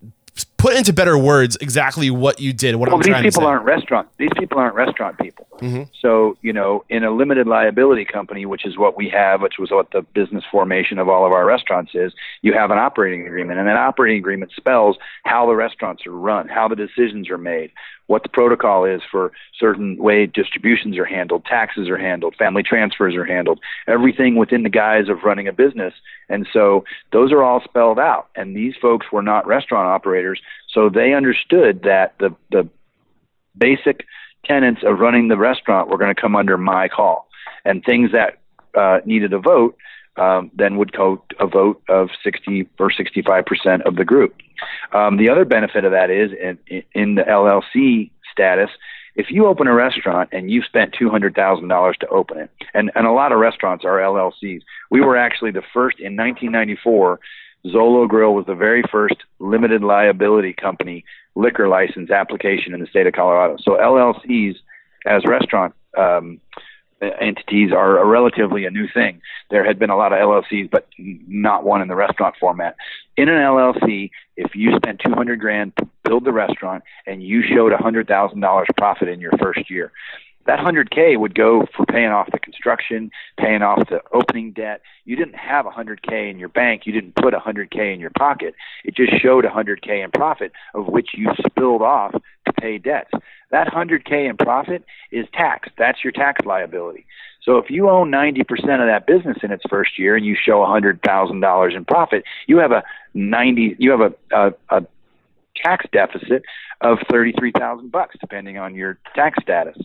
put into better words exactly what you did. What well, I'm these trying people to say. aren't restaurant. These people aren't restaurant people. Mm-hmm. So you know, in a limited liability company, which is what we have, which was what the business formation of all of our restaurants is, you have an operating agreement, and that operating agreement spells how the restaurants are run, how the decisions are made, what the protocol is for certain way distributions are handled, taxes are handled, family transfers are handled, everything within the guise of running a business. And so those are all spelled out. And these folks were not restaurant operators, so they understood that the the basic tenets of running the restaurant were going to come under my call, and things that uh, needed a vote um, then would go a vote of 60 or 65 percent of the group. Um, the other benefit of that is in, in the LLC status, if you open a restaurant and you've spent two hundred thousand dollars to open it, and and a lot of restaurants are LLCs. We were actually the first in 1994. Zolo Grill was the very first limited liability company liquor license application in the state of Colorado. So LLCs as restaurant um, Uh, entities are a relatively a new thing. There had been a lot of LLCs, but not one in the restaurant format. In an LLC, if you spent 200 grand to build the restaurant and you showed $100,000 profit in your first year, that 100k would go for paying off the construction, paying off the opening debt. You didn't have 100k in your bank. You didn't put 100k in your pocket. It just showed 100k in profit, of which you spilled off to pay debts. That 100k in profit is taxed. That's your tax liability. So if you own 90% of that business in its first year and you show $100,000 in profit, you have a 90 you have a, a, a tax deficit of 33,000 bucks depending on your tax status.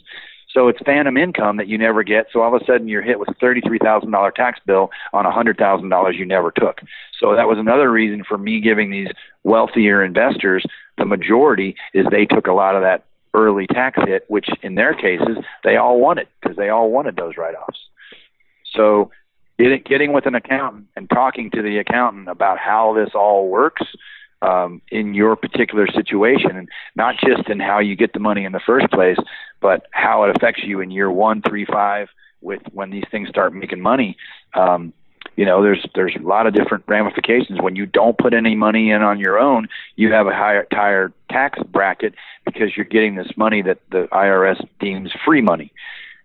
So it's phantom income that you never get. So all of a sudden you're hit with a $33,000 tax bill on $100,000 you never took. So that was another reason for me giving these wealthier investors the majority is they took a lot of that early tax hit, which in their cases they all wanted because they all wanted those write-offs. So getting, getting with an accountant and talking to the accountant about how this all works um, in your particular situation, and not just in how you get the money in the first place, but how it affects you in year one, three, five, with when these things start making money. Um, you know, there's there's a lot of different ramifications. When you don't put any money in on your own, you have a higher higher tax bracket because you're getting this money that the IRS deems free money.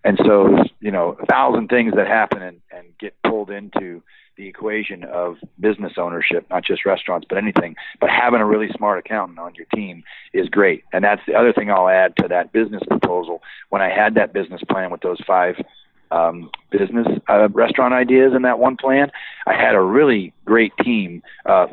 And so, you know, a thousand things that happen and, and get pulled into the equation of business ownership, not just restaurants, but anything. But having a really smart accountant on your team is great. And that's the other thing I'll add to that business proposal. When I had that business plan with those five um, business uh, restaurant ideas in that one plan, I had a really great team. Uh,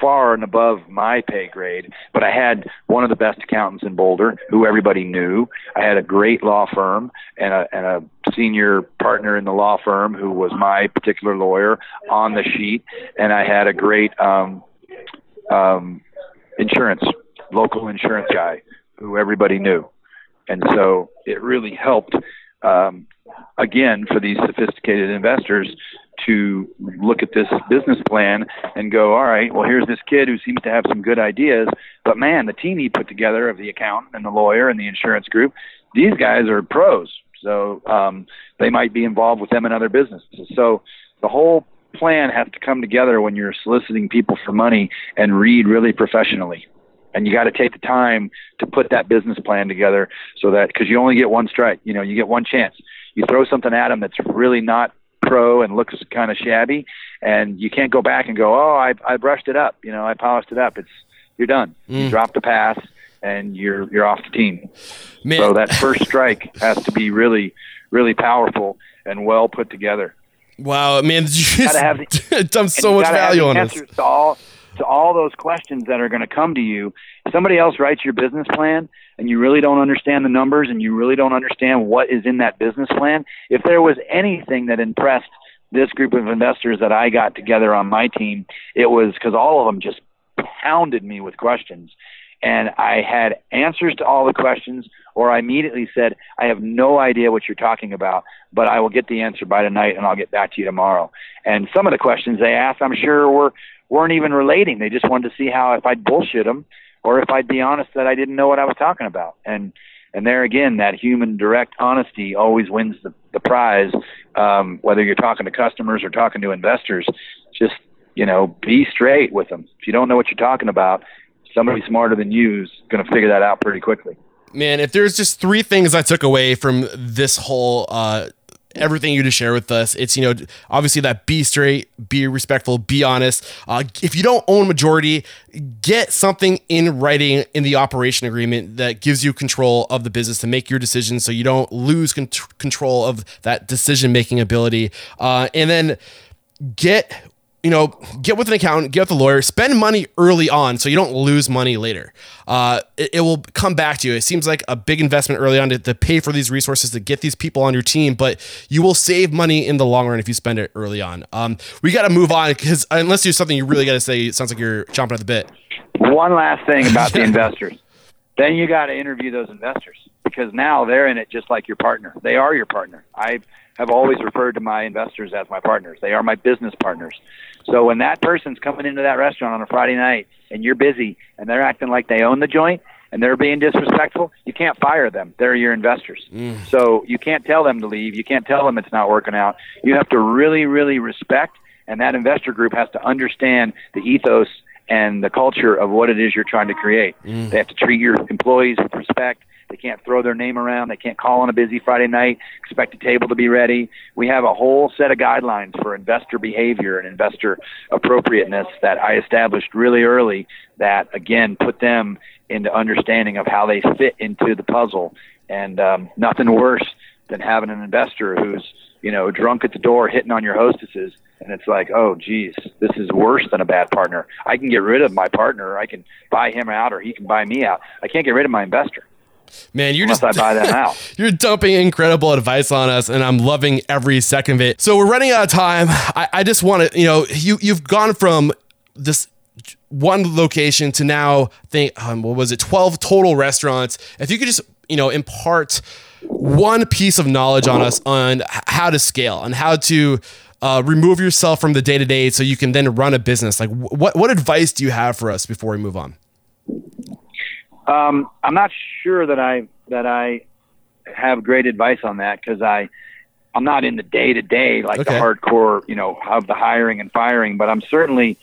far and above my pay grade, but I had one of the best accountants in Boulder who everybody knew. I had a great law firm and a, and a senior partner in the law firm who was my particular lawyer on the sheet, and I had a great um, um, insurance, local insurance guy who everybody knew. And so it really helped, um, again, for these sophisticated investors to look at this business plan and go, all right, well, here's this kid who seems to have some good ideas, but man, the team he put together of the accountant and the lawyer and the insurance group, these guys are pros. So um, they might be involved with them in other businesses. So the whole plan has to come together when you're soliciting people for money and read really professionally. And you got to take the time to put that business plan together so that because you only get one strike, you know, you get one chance. You throw something at them that's really not pro and looks kind of shabby, and you can't go back and go, oh, I I brushed it up, you know, I polished it up. It's you're done. Mm. You drop the pass and you're you're off the team. Man. So that first strike has to be really really powerful and well put together. Wow, man, <laughs> <laughs> you just have the, done so much value on. To all, to all those questions that are going to come to you. If somebody else writes your business plan and you really don't understand the numbers and you really don't understand what is in that business plan, if there was anything that impressed this group of investors that I got together on my team, it was because all of them just pounded me with questions. And I had answers to all the questions, or I immediately said, I have no idea what you're talking about, but I will get the answer by tonight and I'll get back to you tomorrow. And some of the questions they asked, I'm sure, were weren't even relating. They just wanted to see how if I'd bullshit them or if I'd be honest that I didn't know what I was talking about. And and there again, that human direct honesty always wins the, the prize. Um, whether you're talking to customers or talking to investors, just you know, be straight with them. If you don't know what you're talking about, somebody smarter than you is going to figure that out pretty quickly. Man, if there's just three things I took away from this whole uh, everything you just share with us. It's, you know, obviously that be straight, be respectful, be honest. Uh, if you don't own majority, get something in writing in the operation agreement that gives you control of the business to make your decisions so you don't lose con- control of that decision making ability. Uh, and then get you know, get with an accountant, get with a lawyer, spend money early on so you don't lose money later. Uh, it, it, will come back to you. It seems like a big investment early on to, to, pay for these resources to get these people on your team, but you will save money in the long run if you spend it early on. Um, we got to move on because unless there's something you really got to say, it sounds like you're chomping at the bit. One last thing about the <laughs> investors. Then you got to interview those investors because now they're in it just like your partner. They are your partner. I have always referred to my investors as my partners. They are my business partners. So when that person's coming into that restaurant on a Friday night and you're busy and they're acting like they own the joint and they're being disrespectful, you can't fire them. They're your investors. Mm. So you can't tell them to leave. You can't tell them it's not working out. You have to really, really respect, and that investor group has to understand the ethos and the culture of what it is you're trying to create. Mm. They have to treat your employees with respect. They can't throw their name around. They can't call on a busy Friday night, expect a table to be ready. We have a whole set of guidelines for investor behavior and investor appropriateness that I established really early that, again, put them into understanding of how they fit into the puzzle. And um, nothing worse than having an investor who's, you know, drunk at the door hitting on your hostesses and it's like, oh, geez, this is worse than a bad partner. I can get rid of my partner, I can buy him out, or he can buy me out. I can't get rid of my investor. Man, you're Unless just I buy them <laughs> out. you're dumping incredible advice on us, and I'm loving every second of it. So we're running out of time. I, I just want to, you know, you you've gone from this one location to now think um, what was it 12 total restaurants if you could just you know impart one piece of knowledge on us on how to scale and how to uh, remove yourself from the day to day so you can then run a business like what what advice do you have for us before we move on um, I'm not sure that I that I have great advice on that because I I'm not in the day to day like okay. the hardcore you know of the hiring and firing, but I'm certainly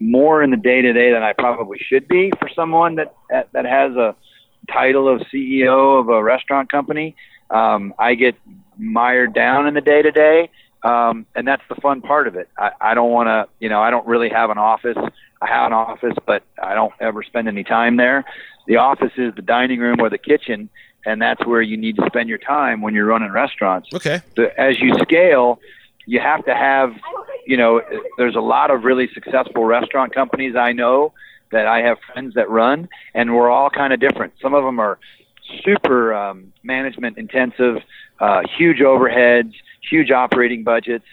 more in the day to day than I probably should be for someone that that that has a title of CEO of a restaurant company. Um, I get mired down in the day to day, and that's the fun part of it. I, I don't want to, you know, I don't really have an office. I have an office, but I don't ever spend any time there. The office is the dining room or the kitchen, and that's where you need to spend your time when you're running restaurants. Okay. The, as you scale, you have to have, you know, there's a lot of really successful restaurant companies I know that I have friends that run, and we're all kind of different. Some of them are super um, management intensive, uh, huge overheads, huge operating budgets.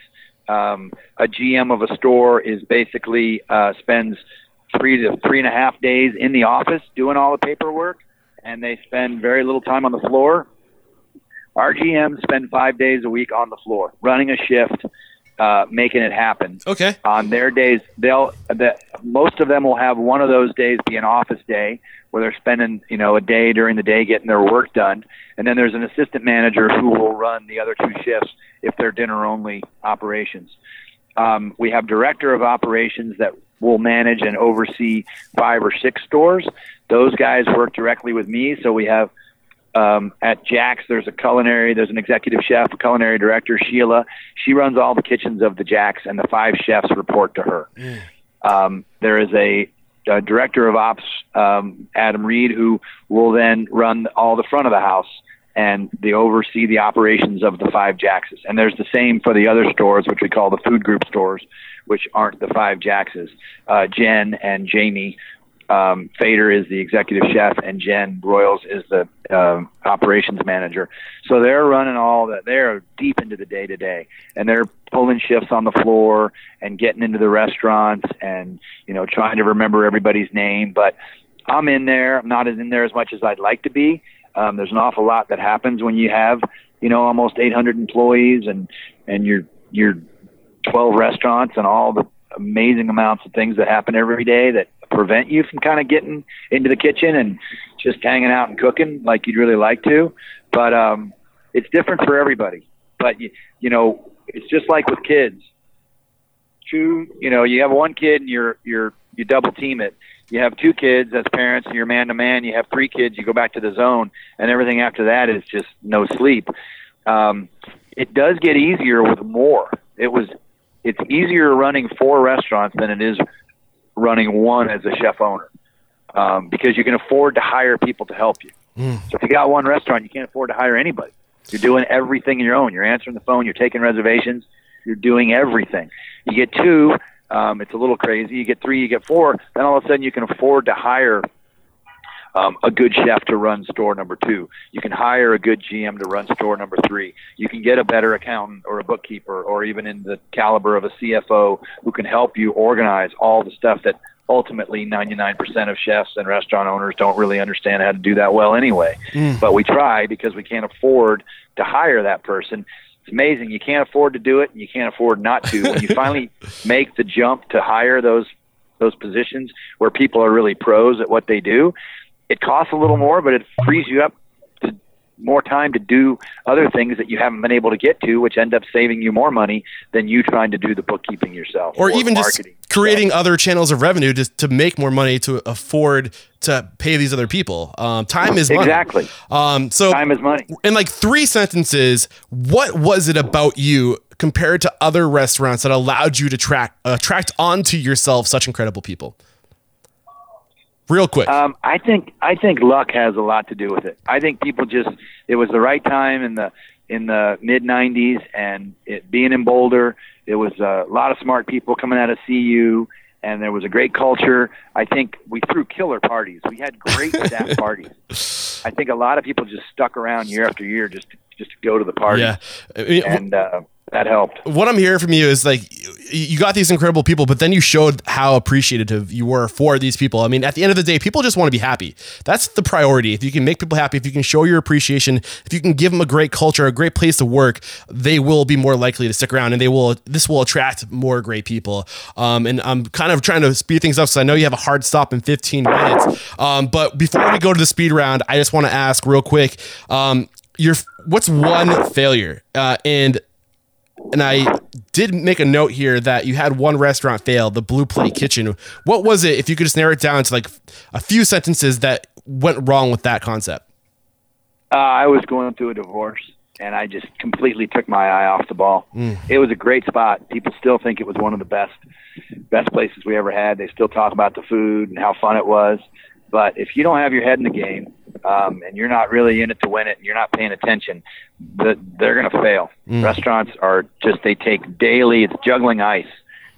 Um, a GM of a store is basically uh, spends three to three and a half days in the office doing all the paperwork, and they spend very little time on the floor. Our GMs spend five days a week on the floor, running a shift, uh, making it happen. Okay. On their days, they'll the, most of them will have one of those days be an office day where they're spending you know a day during the day getting their work done, and then there's an assistant manager who will run the other two shifts if they're dinner only operations. Um, we have director of operations that will manage and oversee five or six stores. Those guys work directly with me, so we have um, at Jax, there's a culinary, there's an executive chef, a culinary director, Sheila. She runs all the kitchens of the Jax, and the five chefs report to her. Mm. Um, there is a, a, director of ops, um, Adam Reed, who will then run all the front of the house and they oversee the operations of the five Jackses. And there's the same for the other stores, which we call the food group stores, which aren't the five Jackses. Uh, Jen and Jamie um, Fader is the executive chef, and Jen Royals is the uh, operations manager. So they're running all that. They're deep into the day to day, and they're pulling shifts on the floor and getting into the restaurants, and you know trying to remember everybody's name. But I'm in there. I'm not as in there as much as I'd like to be. Um, there's an awful lot that happens when you have you know almost 800 employees and and you're you're 12 restaurants and all the amazing amounts of things that happen every day that prevent you from kind of getting into the kitchen and just hanging out and cooking like you'd really like to. But um, it's different for everybody. But you, you know, it's just like with kids. Two, you know, you have one kid and you're you're you double team it. You have two kids as parents, and you're man to man. You have three kids, you go back to the zone, and everything after that is just no sleep. Um, it does get easier with more. It was, it's easier running four restaurants than it is running one as a chef owner, um, because you can afford to hire people to help you. Mm. So if you got one restaurant, you can't afford to hire anybody. You're doing everything on your own. You're answering the phone. You're taking reservations. You're doing everything. You get two, um, it's a little crazy. You get three, you get four. Then all of a sudden, you can afford to hire um, a good chef to run store number two. You can hire a good GM to run store number three. You can get a better accountant or a bookkeeper, or even in the caliber of a CFO who can help you organize all the stuff that ultimately 99% of chefs and restaurant owners don't really understand how to do that well anyway. Mm. But we try because we can't afford to hire that person. It's amazing. You can't afford to do it, and you can't afford not to. When you finally <laughs> make the jump to hire those those positions where people are really pros at what they do, it costs a little more, but it frees you up more time to do other things that you haven't been able to get to, which end up saving you more money than you trying to do the bookkeeping yourself or, even marketing. just creating other channels of revenue to, to make more money to afford to pay these other people. Um, time is money. Exactly. Um, so Time is money. in like three sentences, what was it about you compared to other restaurants that allowed you to track attract onto yourself such incredible people? Real quick. Um, I think I think luck has a lot to do with it. I think people just it was the right time in the in the mid '90s, and it being in Boulder, it was a lot of smart people coming out of CU, and there was a great culture. I think we threw killer parties. We had great <laughs> staff parties. I think a lot of people just stuck around year after year just just to go to the party, yeah. And uh, that helped. what I'm hearing from you is like you got these incredible people, but then you showed how appreciative you were for these people. I mean, at the end of the day, people just want to be happy. That's the priority. If you can make people happy, if you can show your appreciation, if you can give them a great culture, a great place to work, they will be more likely to stick around, and they will. This will attract more great people. Um, and I'm kind of trying to speed things up, so I know you have a hard stop in 15 minutes. Um, but before we go to the speed round, I just want to ask real quick. Um, your what's one failure? Uh, and and I did make a note here that you had one restaurant fail, the Blue Plate Kitchen. What was it, if you could just narrow it down to like a few sentences that went wrong with that concept? Uh, I was going through a divorce, and I just completely took my eye off the ball. It was a great spot. People still think it was one of the best best places we ever had. They still talk about the food and how fun it was. But if you don't have your head in the game, um, and you're not really in it to win it, and you're not paying attention, the, they're going to fail. Restaurants are just they take daily. It's juggling ice.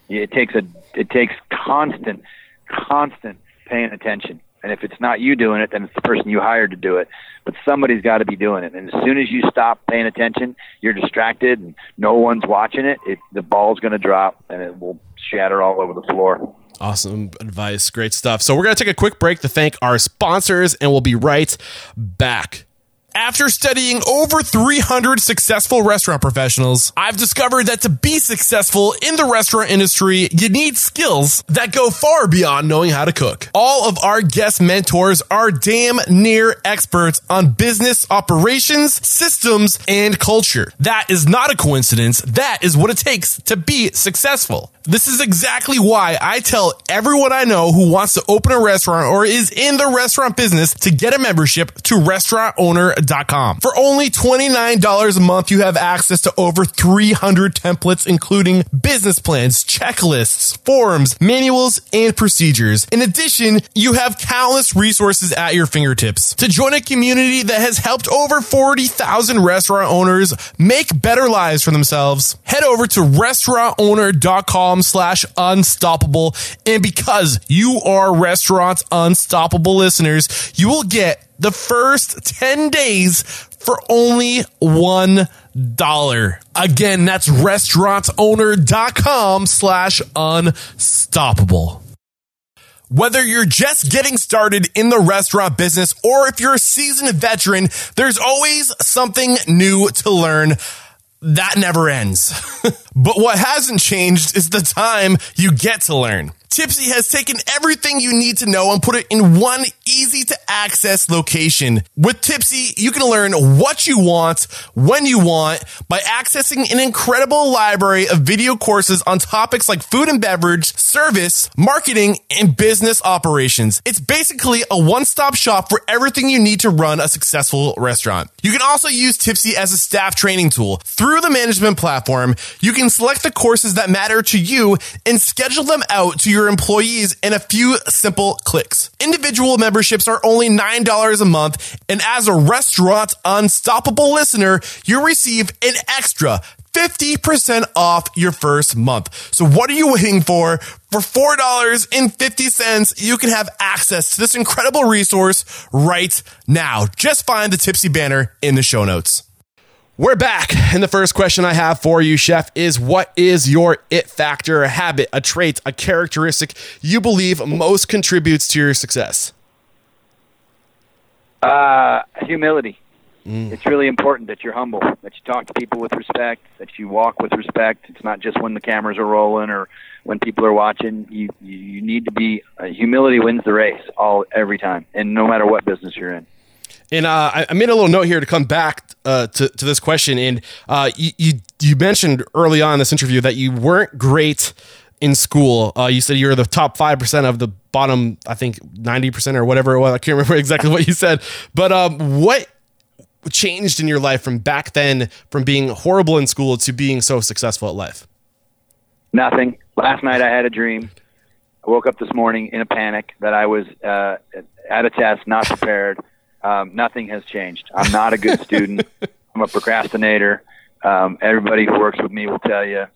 It takes a it takes constant, constant paying attention. And if it's not you doing it, then it's the person you hired to do it. But somebody's got to be doing it. And as soon as you stop paying attention, you're distracted, and no one's watching it. it the ball's going to drop, and it will shatter all over the floor. Awesome advice. Great stuff. So, we're going to take a quick break to thank our sponsors, and we'll be right back. After studying over 300 successful restaurant professionals, I've discovered that to be successful in the restaurant industry, you need skills that go far beyond knowing how to cook. All of our guest mentors are damn near experts on business operations, systems, and culture. That is not a coincidence. That is what it takes to be successful. This is exactly why I tell everyone I know who wants to open a restaurant or is in the restaurant business to get a membership to For only $29 a month, you have access to over 300 templates, including business plans, checklists, forms, manuals, and procedures. In addition, you have countless resources at your fingertips. To join a community that has helped over 40,000 restaurant owners make better lives for themselves, head over to restaurantowner.com slash unstoppable. And because you are Restaurants Unstoppable listeners, you will get the first 10 days for only one dollar. Again, that's restaurantsowner.com slash unstoppable. Whether you're just getting started in the restaurant business or if you're a seasoned veteran, there's always something new to learn. That never ends. <laughs> but what hasn't changed is the time you get to learn. Typsy has taken everything you need to know and put it in one easy to access location. With Typsy, you can learn what you want, when you want, by accessing an incredible library of video courses on topics like food and beverage, service, marketing, and business operations. It's basically a one-stop shop for everything you need to run a successful restaurant. You can also use Typsy as a staff training tool. Through the management platform, you can select the courses that matter to you and schedule them out to your employees in a few simple clicks. Individual memberships are only $9 a month, and as a Restaurant Unstoppable listener, you receive an extra 50% off your first month. So what are you waiting for? For $4.50, you can have access to this incredible resource right now. Just find the Typsy banner in the show notes. We're back. And the first question I have for you, Chef, is what is your it factor, a habit, a trait, a characteristic you believe most contributes to your success? Uh, humility. Mm. It's really important that you're humble, that you talk to people with respect, that you walk with respect. It's not just when the cameras are rolling or when people are watching. You you need to be uh, humility wins the race all every time, and no matter what business you're in. And uh, I made a little note here to come back uh, to, to this question. And uh, you, you, mentioned early on in this interview that you weren't great in school. Uh, you said you were the top five percent of the bottom, I think ninety percent or whatever it was. I can't remember <laughs> exactly what you said. But um, what changed in your life from back then, from being horrible in school to being so successful at life? Nothing. Last night I had a dream. I woke up this morning in a panic that I was uh, at a test, not prepared. Um, nothing has changed. I'm not a good student. <laughs> I'm a procrastinator. Um, everybody who works with me will tell you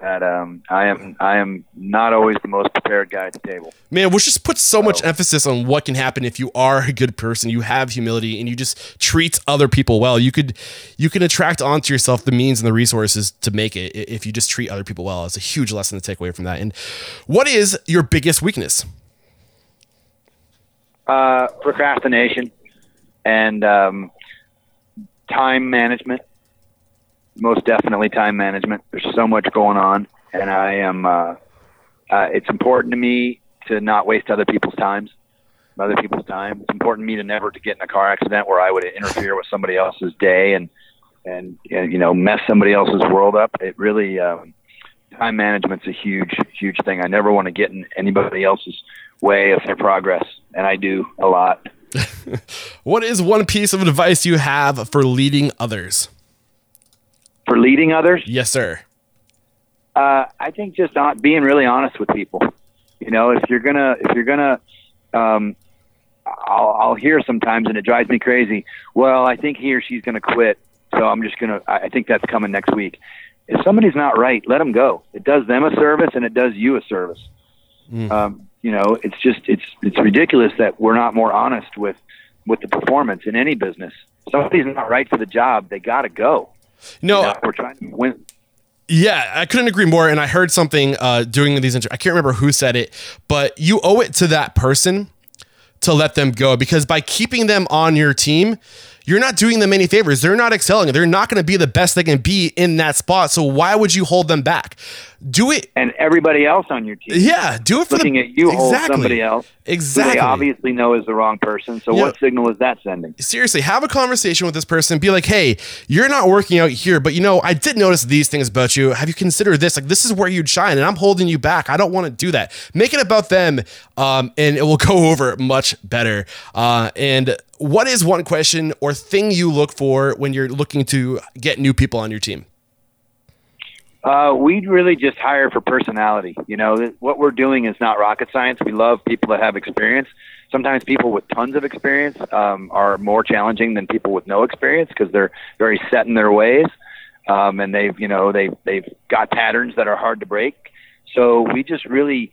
that um, I am I am not always the most prepared guy at the table. Man, which just puts so, so much emphasis on what can happen if you are a good person, you have humility, and you just treat other people well. You could you can attract onto yourself the means and the resources to make it if you just treat other people well. It's a huge lesson to take away from that. And what is your biggest weakness? Uh, procrastination and um, time management most definitely time management. There's so much going on, and I am. Uh, uh, it's important to me to not waste other people's times, other people's time. It's important to me to never to get in a car accident where I would interfere with somebody else's day and and, and you know mess somebody else's world up. It really um, time management's a huge huge thing. I never want to get in anybody else's way of their progress, and I do a lot. <laughs> what is one piece of advice you have for leading others? for leading others? Yes, sir. Uh, I think just not being really honest with people. You know, if you're gonna, if you're gonna, um, I'll, I'll hear sometimes, and it drives me crazy. Well, I think he or she's gonna quit, so I'm just gonna. I think that's coming next week. If somebody's not right, let them go. It does them a service, and it does you a service. Mm. Um, you know, it's just it's it's ridiculous that we're not more honest with with the performance in any business. If somebody's not right for the job, they got to go. No, you know, we're trying to win. Yeah, I couldn't agree more. And I heard something uh, doing these. Inter- I can't remember who said it, but you owe it to that person to let them go because by keeping them on your team, you're not doing them any favors. They're not excelling. They're not going to be the best they can be in that spot. So why would you hold them back? Do it. And everybody else on your team. Yeah, do it for looking the, at you exactly. hold somebody else. Exactly. they obviously know is the wrong person. So what signal is that sending? Seriously, have a conversation with this person. Be like, hey, you're not working out here, but you know, I did notice these things about you. Have you considered this? Like, this is where you'd shine, and I'm holding you back. I don't want to do that. Make it about them, um, and it will <laughs> go over much better. Uh, and what is one question or thing you look for when you're looking to get new people on your team? Uh, we really just hire for personality. You know, what we're doing is not rocket science. We love people that have experience. Sometimes people with tons of experience um, are more challenging than people with no experience because they're very set in their ways, um, and they've you know they've they've got patterns that are hard to break. So we just really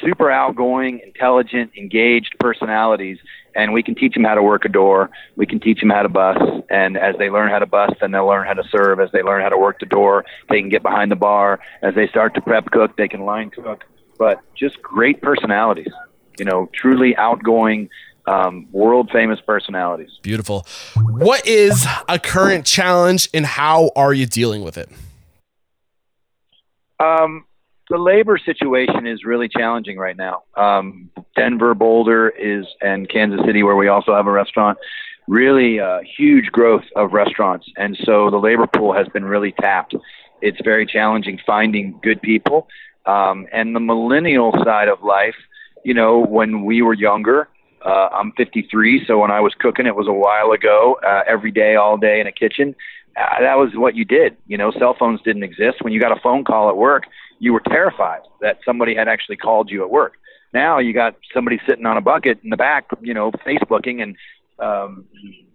super outgoing, intelligent, engaged personalities and we can teach them how to work a door. We can teach them how to bus, and as they learn how to bus, then they'll learn how to serve. As they learn how to work the door, they can get behind the bar. As they start to prep cook, they can line cook. But just great personalities, you know, truly outgoing, um, world famous personalities. Beautiful. What is a current challenge, and how are you dealing with it? Um, the labor situation is really challenging right now. Um, Denver, Boulder is, and Kansas City, where we also have a restaurant, really uh, huge growth of restaurants, and so the labor pool has been really tapped. It's very challenging finding good people, um, and the millennial side of life. You know, when we were younger, uh, I'm 53, so when I was cooking, it was a while ago. Uh, every day, all day in a kitchen. Uh, that was what you did. You know, cell phones didn't exist. When you got a phone call at work, you were terrified that somebody had actually called you at work. Now you got somebody sitting on a bucket in the back, you know, Facebooking and, um,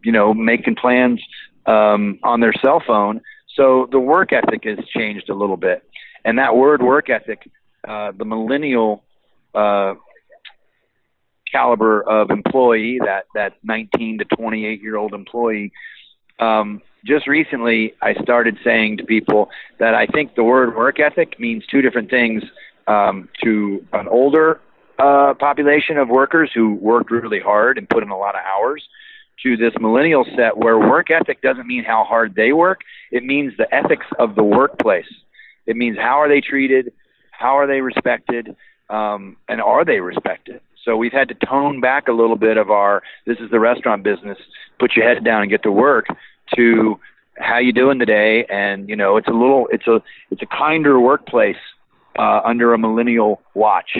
you know, making plans um, on their cell phone. So the work ethic has changed a little bit. And that word work ethic, uh, the millennial uh, caliber of employee, that that 19 to 28 year old employee. Um, just recently, I started saying to people that I think the word work ethic means two different things um, to an older uh, population of workers who worked really hard and put in a lot of hours to this millennial set where work ethic doesn't mean how hard they work. It means the ethics of the workplace. It means how are they treated how are they respected um, and are they respected? So we've had to tone back a little bit of our this is the restaurant business, put your head down and get to work to how you doing today and you know it's a little it's a it's a kinder workplace uh, under a millennial watch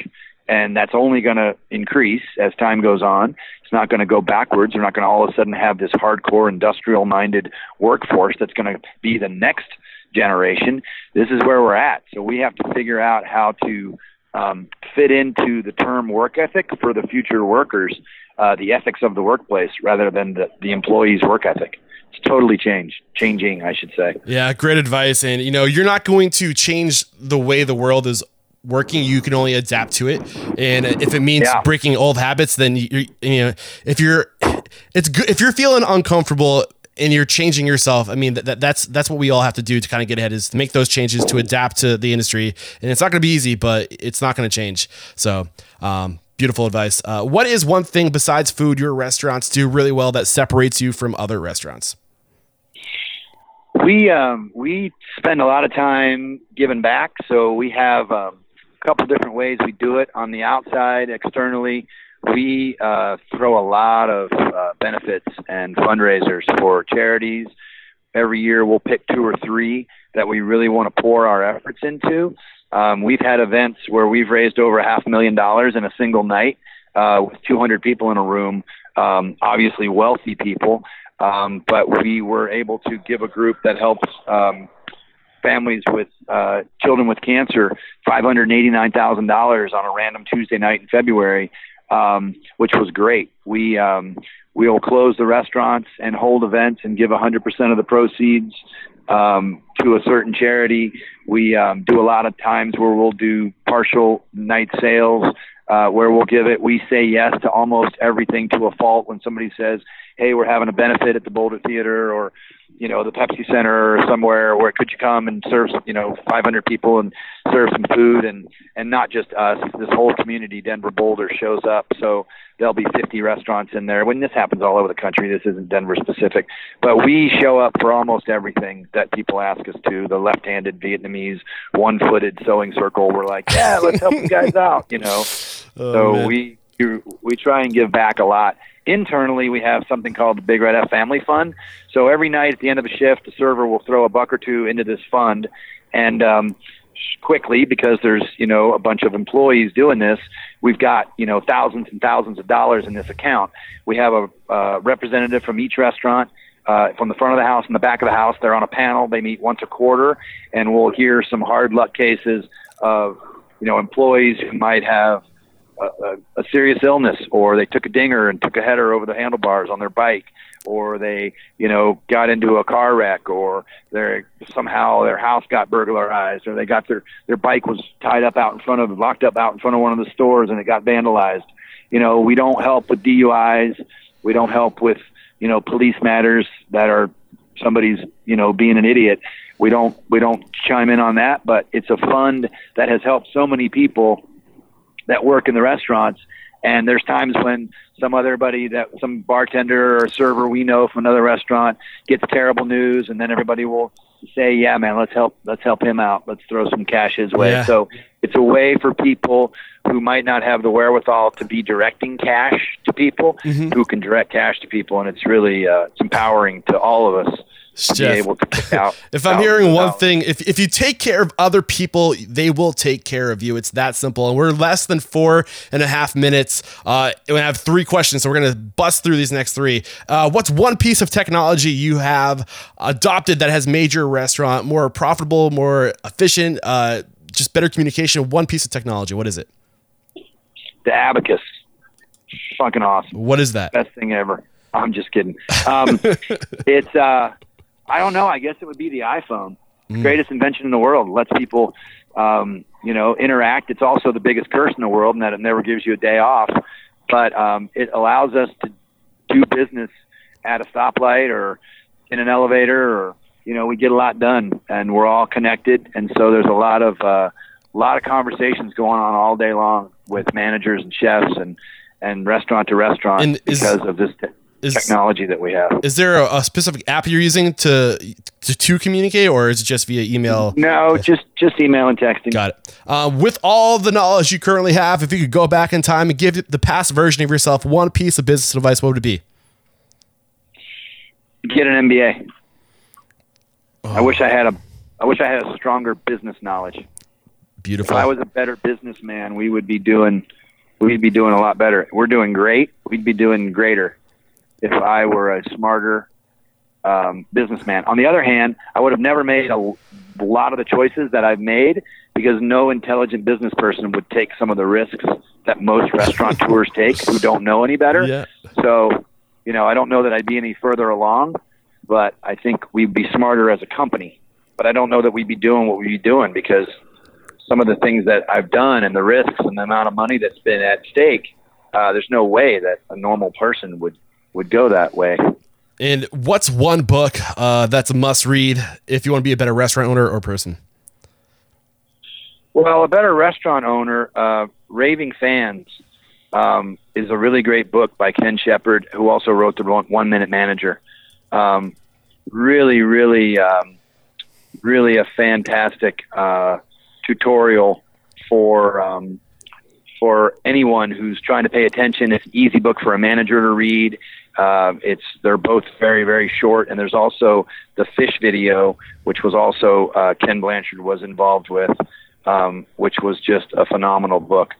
and that's only going to increase as time goes on. It's not going to go backwards. We're not going to all of a sudden have this hardcore industrial minded workforce that's going to be the next generation. This is where we're at. So we have to figure out how to um, fit into the term work ethic for the future workers, uh, the ethics of the workplace rather than the, the employee's work ethic. Totally changed, changing, I should say. Yeah, great advice. And you know, you're not going to change the way the world is working you can only adapt to it and if it means yeah. breaking old habits then you you know if you're it's good if you're feeling uncomfortable and you're changing yourself. I mean, that, that's that's what we all have to do to kind of get ahead is to make those changes to adapt to the industry. And it's not going to be easy, but it's not going to change. So, um, beautiful advice. Uh, what is one thing besides food your restaurants do really well that separates you from other restaurants? We um, we spend a lot of time giving back. So we have um, a couple different ways we do it on the outside, externally we uh, throw a lot of uh, benefits and fundraisers for charities. Every year, we'll pick two or three that we really want to pour our efforts into. Um, we've had events where we've raised over half a million dollars in a single night uh, with 200 people in a room, um, obviously wealthy people. Um, but we were able to give a group that helps um, families with uh, children with cancer $589,000 on a random Tuesday night in February um, which was great. We um, we will close the restaurants and hold events and give 100% of the proceeds um, to a certain charity. We um, do a lot of times where we'll do partial night sales, uh, where we'll give it. We say yes to almost everything to a fault when somebody says, "Hey, we're having a benefit at the Boulder Theater," or you know the Pepsi Center or somewhere where could you come and serve you know 500 people and serve some food and and not just us. This whole community Denver Boulder shows up. So there'll be 50 restaurants in there. When this happens all over the country this isn't Denver specific but we show up for almost everything that people ask us to. The left-handed Vietnamese one-footed sewing circle. We're like yeah let's help you guys out you know? <laughs> Oh, so man. we we try and give back a lot internally we have something called the Big Red F Family Fund. So every night at the end of a shift, the server will throw a buck or two into this fund, and um, quickly because there's you know a bunch of employees doing this. We've got you know thousands and thousands of dollars in this account. We have a uh, representative from each restaurant. Uh, from the front of the house and the back of the house, they're on a panel. They meet once a quarter, and we'll hear some hard luck cases of you know employees who might have a, a, serious illness, or they took a dinger and took a header over the handlebars on their bike, or they, you know, got into a car wreck, or they somehow their house got burglarized, or they got their their bike was tied up out in front of locked up out in front of one of the stores and it got vandalized. You know, we don't help with DUIs. We don't help with you know police matters that are somebody's you know being an idiot. We don't we don't chime in on that, but it's a fund that has helped so many people that work in the restaurants. And there's times when some other buddy that some bartender or server we know from another restaurant gets terrible news, and then everybody will say, yeah, man, let's help, let's help him out. Let's throw some cash his way. Yeah. So it's a way for people who might not have the wherewithal to be directing cash to people Mm-hmm. who can direct cash to people. And it's really, uh, it's empowering to all of us Jeff, be able to pick out. <laughs> If I'm thousands hearing of one thing, if, if you take care of other people, they will take care of you. It's that simple. And we're less than four and a half minutes. Uh, I have three questions, so we're going to bust through these next three. Uh, what's one piece of technology you have adopted that has made your restaurant more profitable, more efficient, uh, just better communication? One piece of technology. What is it? the abacus, fucking awesome. What is that? best thing ever. I'm just kidding. Um, <laughs> it's uh, I don't know. I guess it would be the iPhone, greatest invention in the world. It lets people, um, you know, interact. It's also the biggest curse in the world, and that it never gives you a day off. But um, it allows us to do business at a stoplight or in an elevator, or you know, we get a lot done, and we're all connected. And so there's a lot of uh, a lot of conversations going on all day long with managers and chefs and and restaurant to restaurant And is- because of this is- technology that we have. Is there a, a specific app you're using to, to to communicate, or is it just via email? No, just just email and texting. Got it. Uh, with all the knowledge you currently have, if you could go back in time and give the past version of yourself one piece of business advice, what would it be? Get an MBA. I wish I had a I wish I had a stronger business knowledge. If Beautiful. I was a better businessman, we would be doing we'd be doing a lot better. We're doing great. We'd be doing greater if I were a smarter um, businessman. On the other hand, I would have never made a, lot of the choices that I've made because no intelligent business person would take some of the risks that most restaurateurs <laughs> take who don't know any better. Yeah. So, you know, I don't know that I'd be any further along, but I think we'd be smarter as a company. But I don't know that we'd be doing what we'd be doing because some of the things that I've done and the risks and the amount of money that's been at stake, uh, there's no way that a normal person would would go that way. and what's one book uh, that's a must read if you want to be a better restaurant owner or person? Well, a better restaurant owner, uh, Raving Fans, um, is a really great book by Ken Shepard, who also wrote the One One Minute Manager. Um, really, really, um, really a fantastic uh, tutorial for um, for anyone who's trying to pay attention. It's an easy book for a manager to read. Uh, it's they're both very very short, and there's also the fish video, which was also uh, Ken Blanchard was involved with, um, which was just a phenomenal book.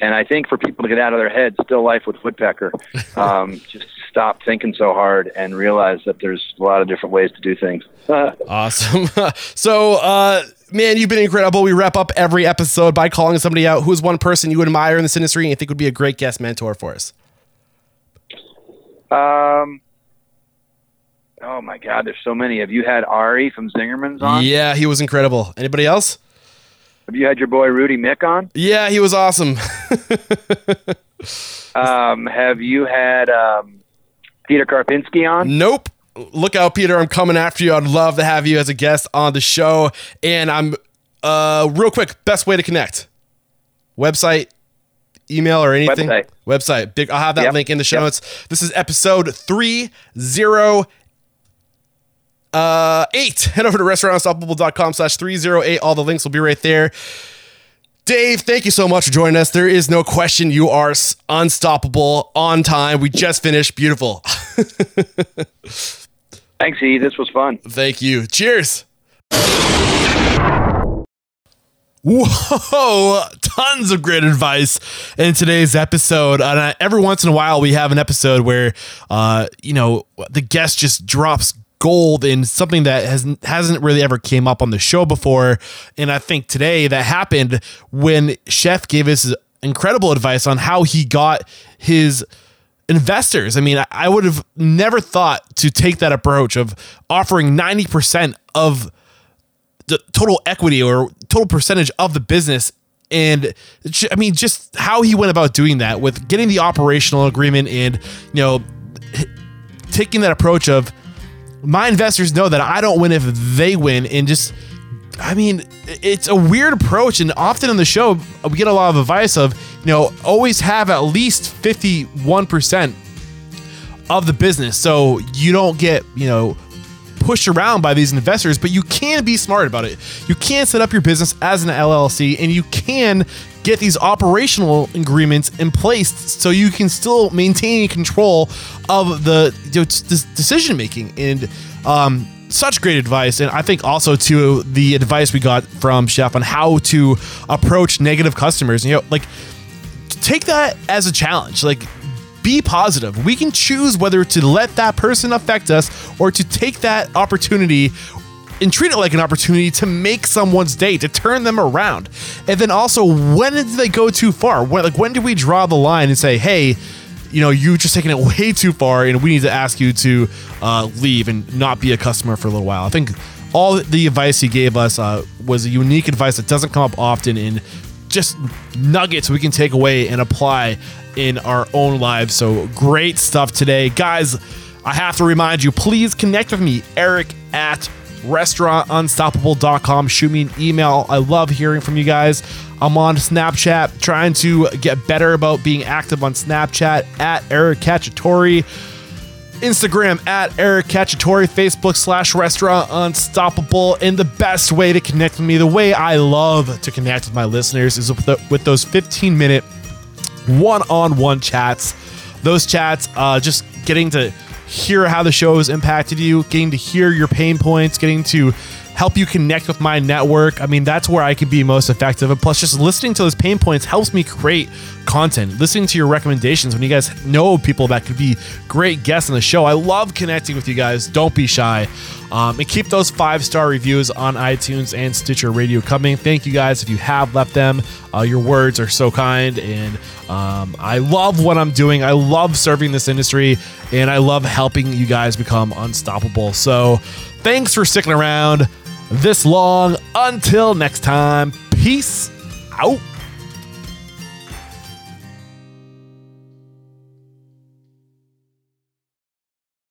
And I think for people to get out of their head, still life with Woodpecker, <laughs> um, just stop thinking so hard and realize that there's a lot of different ways to do things. <laughs> Awesome. <laughs> so, uh, man, you've been incredible. We wrap up every episode by calling somebody out who's one person you admire in this industry and you think would be a great guest mentor for us. Um, oh my God, there's so many. Have you had Ari from Zingerman's on? Yeah, he was incredible. Anybody else? Have you had your boy Rudy Mick on? Yeah, he was awesome. <laughs> Um, have you had um, Peter Karpinski on? Nope. Look out, Peter. I'm coming after you. I'd love to have you as a guest on the show. And I'm uh real quick, best way to connect. Website, email, or anything. Website. Website. Big I'll have that Yep. link in the show Yep. notes. This is episode three zero uh eight. <laughs> Head over to restaurantunstoppable.com slash 308. All the links will be right there. Dave, thank you so much for joining us. There is no question you are unstoppable on time. We just finished. Beautiful. <laughs> Thanks, E. This was fun. Thank you. Cheers. Whoa, tons of great advice in today's episode. And every once in a while, we have an episode where, uh, you know, the guest just drops gold in something that has hasn't really ever came up on the show before. And I think today that happened when Chef gave us incredible advice on how he got his investors. I mean, I- I would have never thought to take that approach of offering 90% of the total equity or total percentage of the business. And I mean, just how he went about doing that with getting the operational agreement and, you know, taking that approach of my investors know that I don't win if they win. And just, I mean, it's a weird approach. And often on the show, we get a lot of advice of, you know, always have at least 51% of the business. So you don't get, you know, pushed around by these investors, but you can be smart about it. You can set up your business as an LLC and you can get these operational agreements in place so you can still maintain control of the you know, decision making and um, such great advice. And i think also to the advice we got from chef on how to approach negative customers you know like take that as a challenge. Like be positive we can choose whether to let that person affect us or to take that opportunity and treat it like an opportunity to make someone's day, to turn them around. And then also, when did they go too far? When, like, when do we draw the line and say, hey, you know, you just taking it <laughs> way too far, and we need to ask you to uh, leave and not be a customer for a little while. I think all the advice he gave us uh, was a unique advice that doesn't come up often in just nuggets we can take away and apply in our own lives. So great stuff today, guys. I have to remind you, please connect with me, Eric at restaurantunstoppable.com. Shoot me an email. I love hearing from you guys. I'm on Snapchat, trying to get better about being active on Snapchat at Eric Cacciatore. Instagram at Eric Cacciatore, Facebook slash Restaurant Unstoppable. And the best way to connect with me, the way I love to connect with my listeners, is with, the, with those 15 minute one on one chats. Those chats, uh, just getting to hear how the show has impacted you, getting to hear your pain points, getting to help you connect with my network. I mean, that's where I can be most effective. And plus, just listening to those pain points helps me create content. Listening to your recommendations when you guys know people that could be great guests on the show. I love connecting with you guys. Don't be shy. Um, and keep those five star reviews on iTunes and Stitcher Radio coming. Thank you guys if you have left them. Uh, your words are so kind, and um, I love what I'm doing. I love serving this industry, and I love helping you guys become unstoppable. So, thanks for sticking around this long. Until next time, peace out.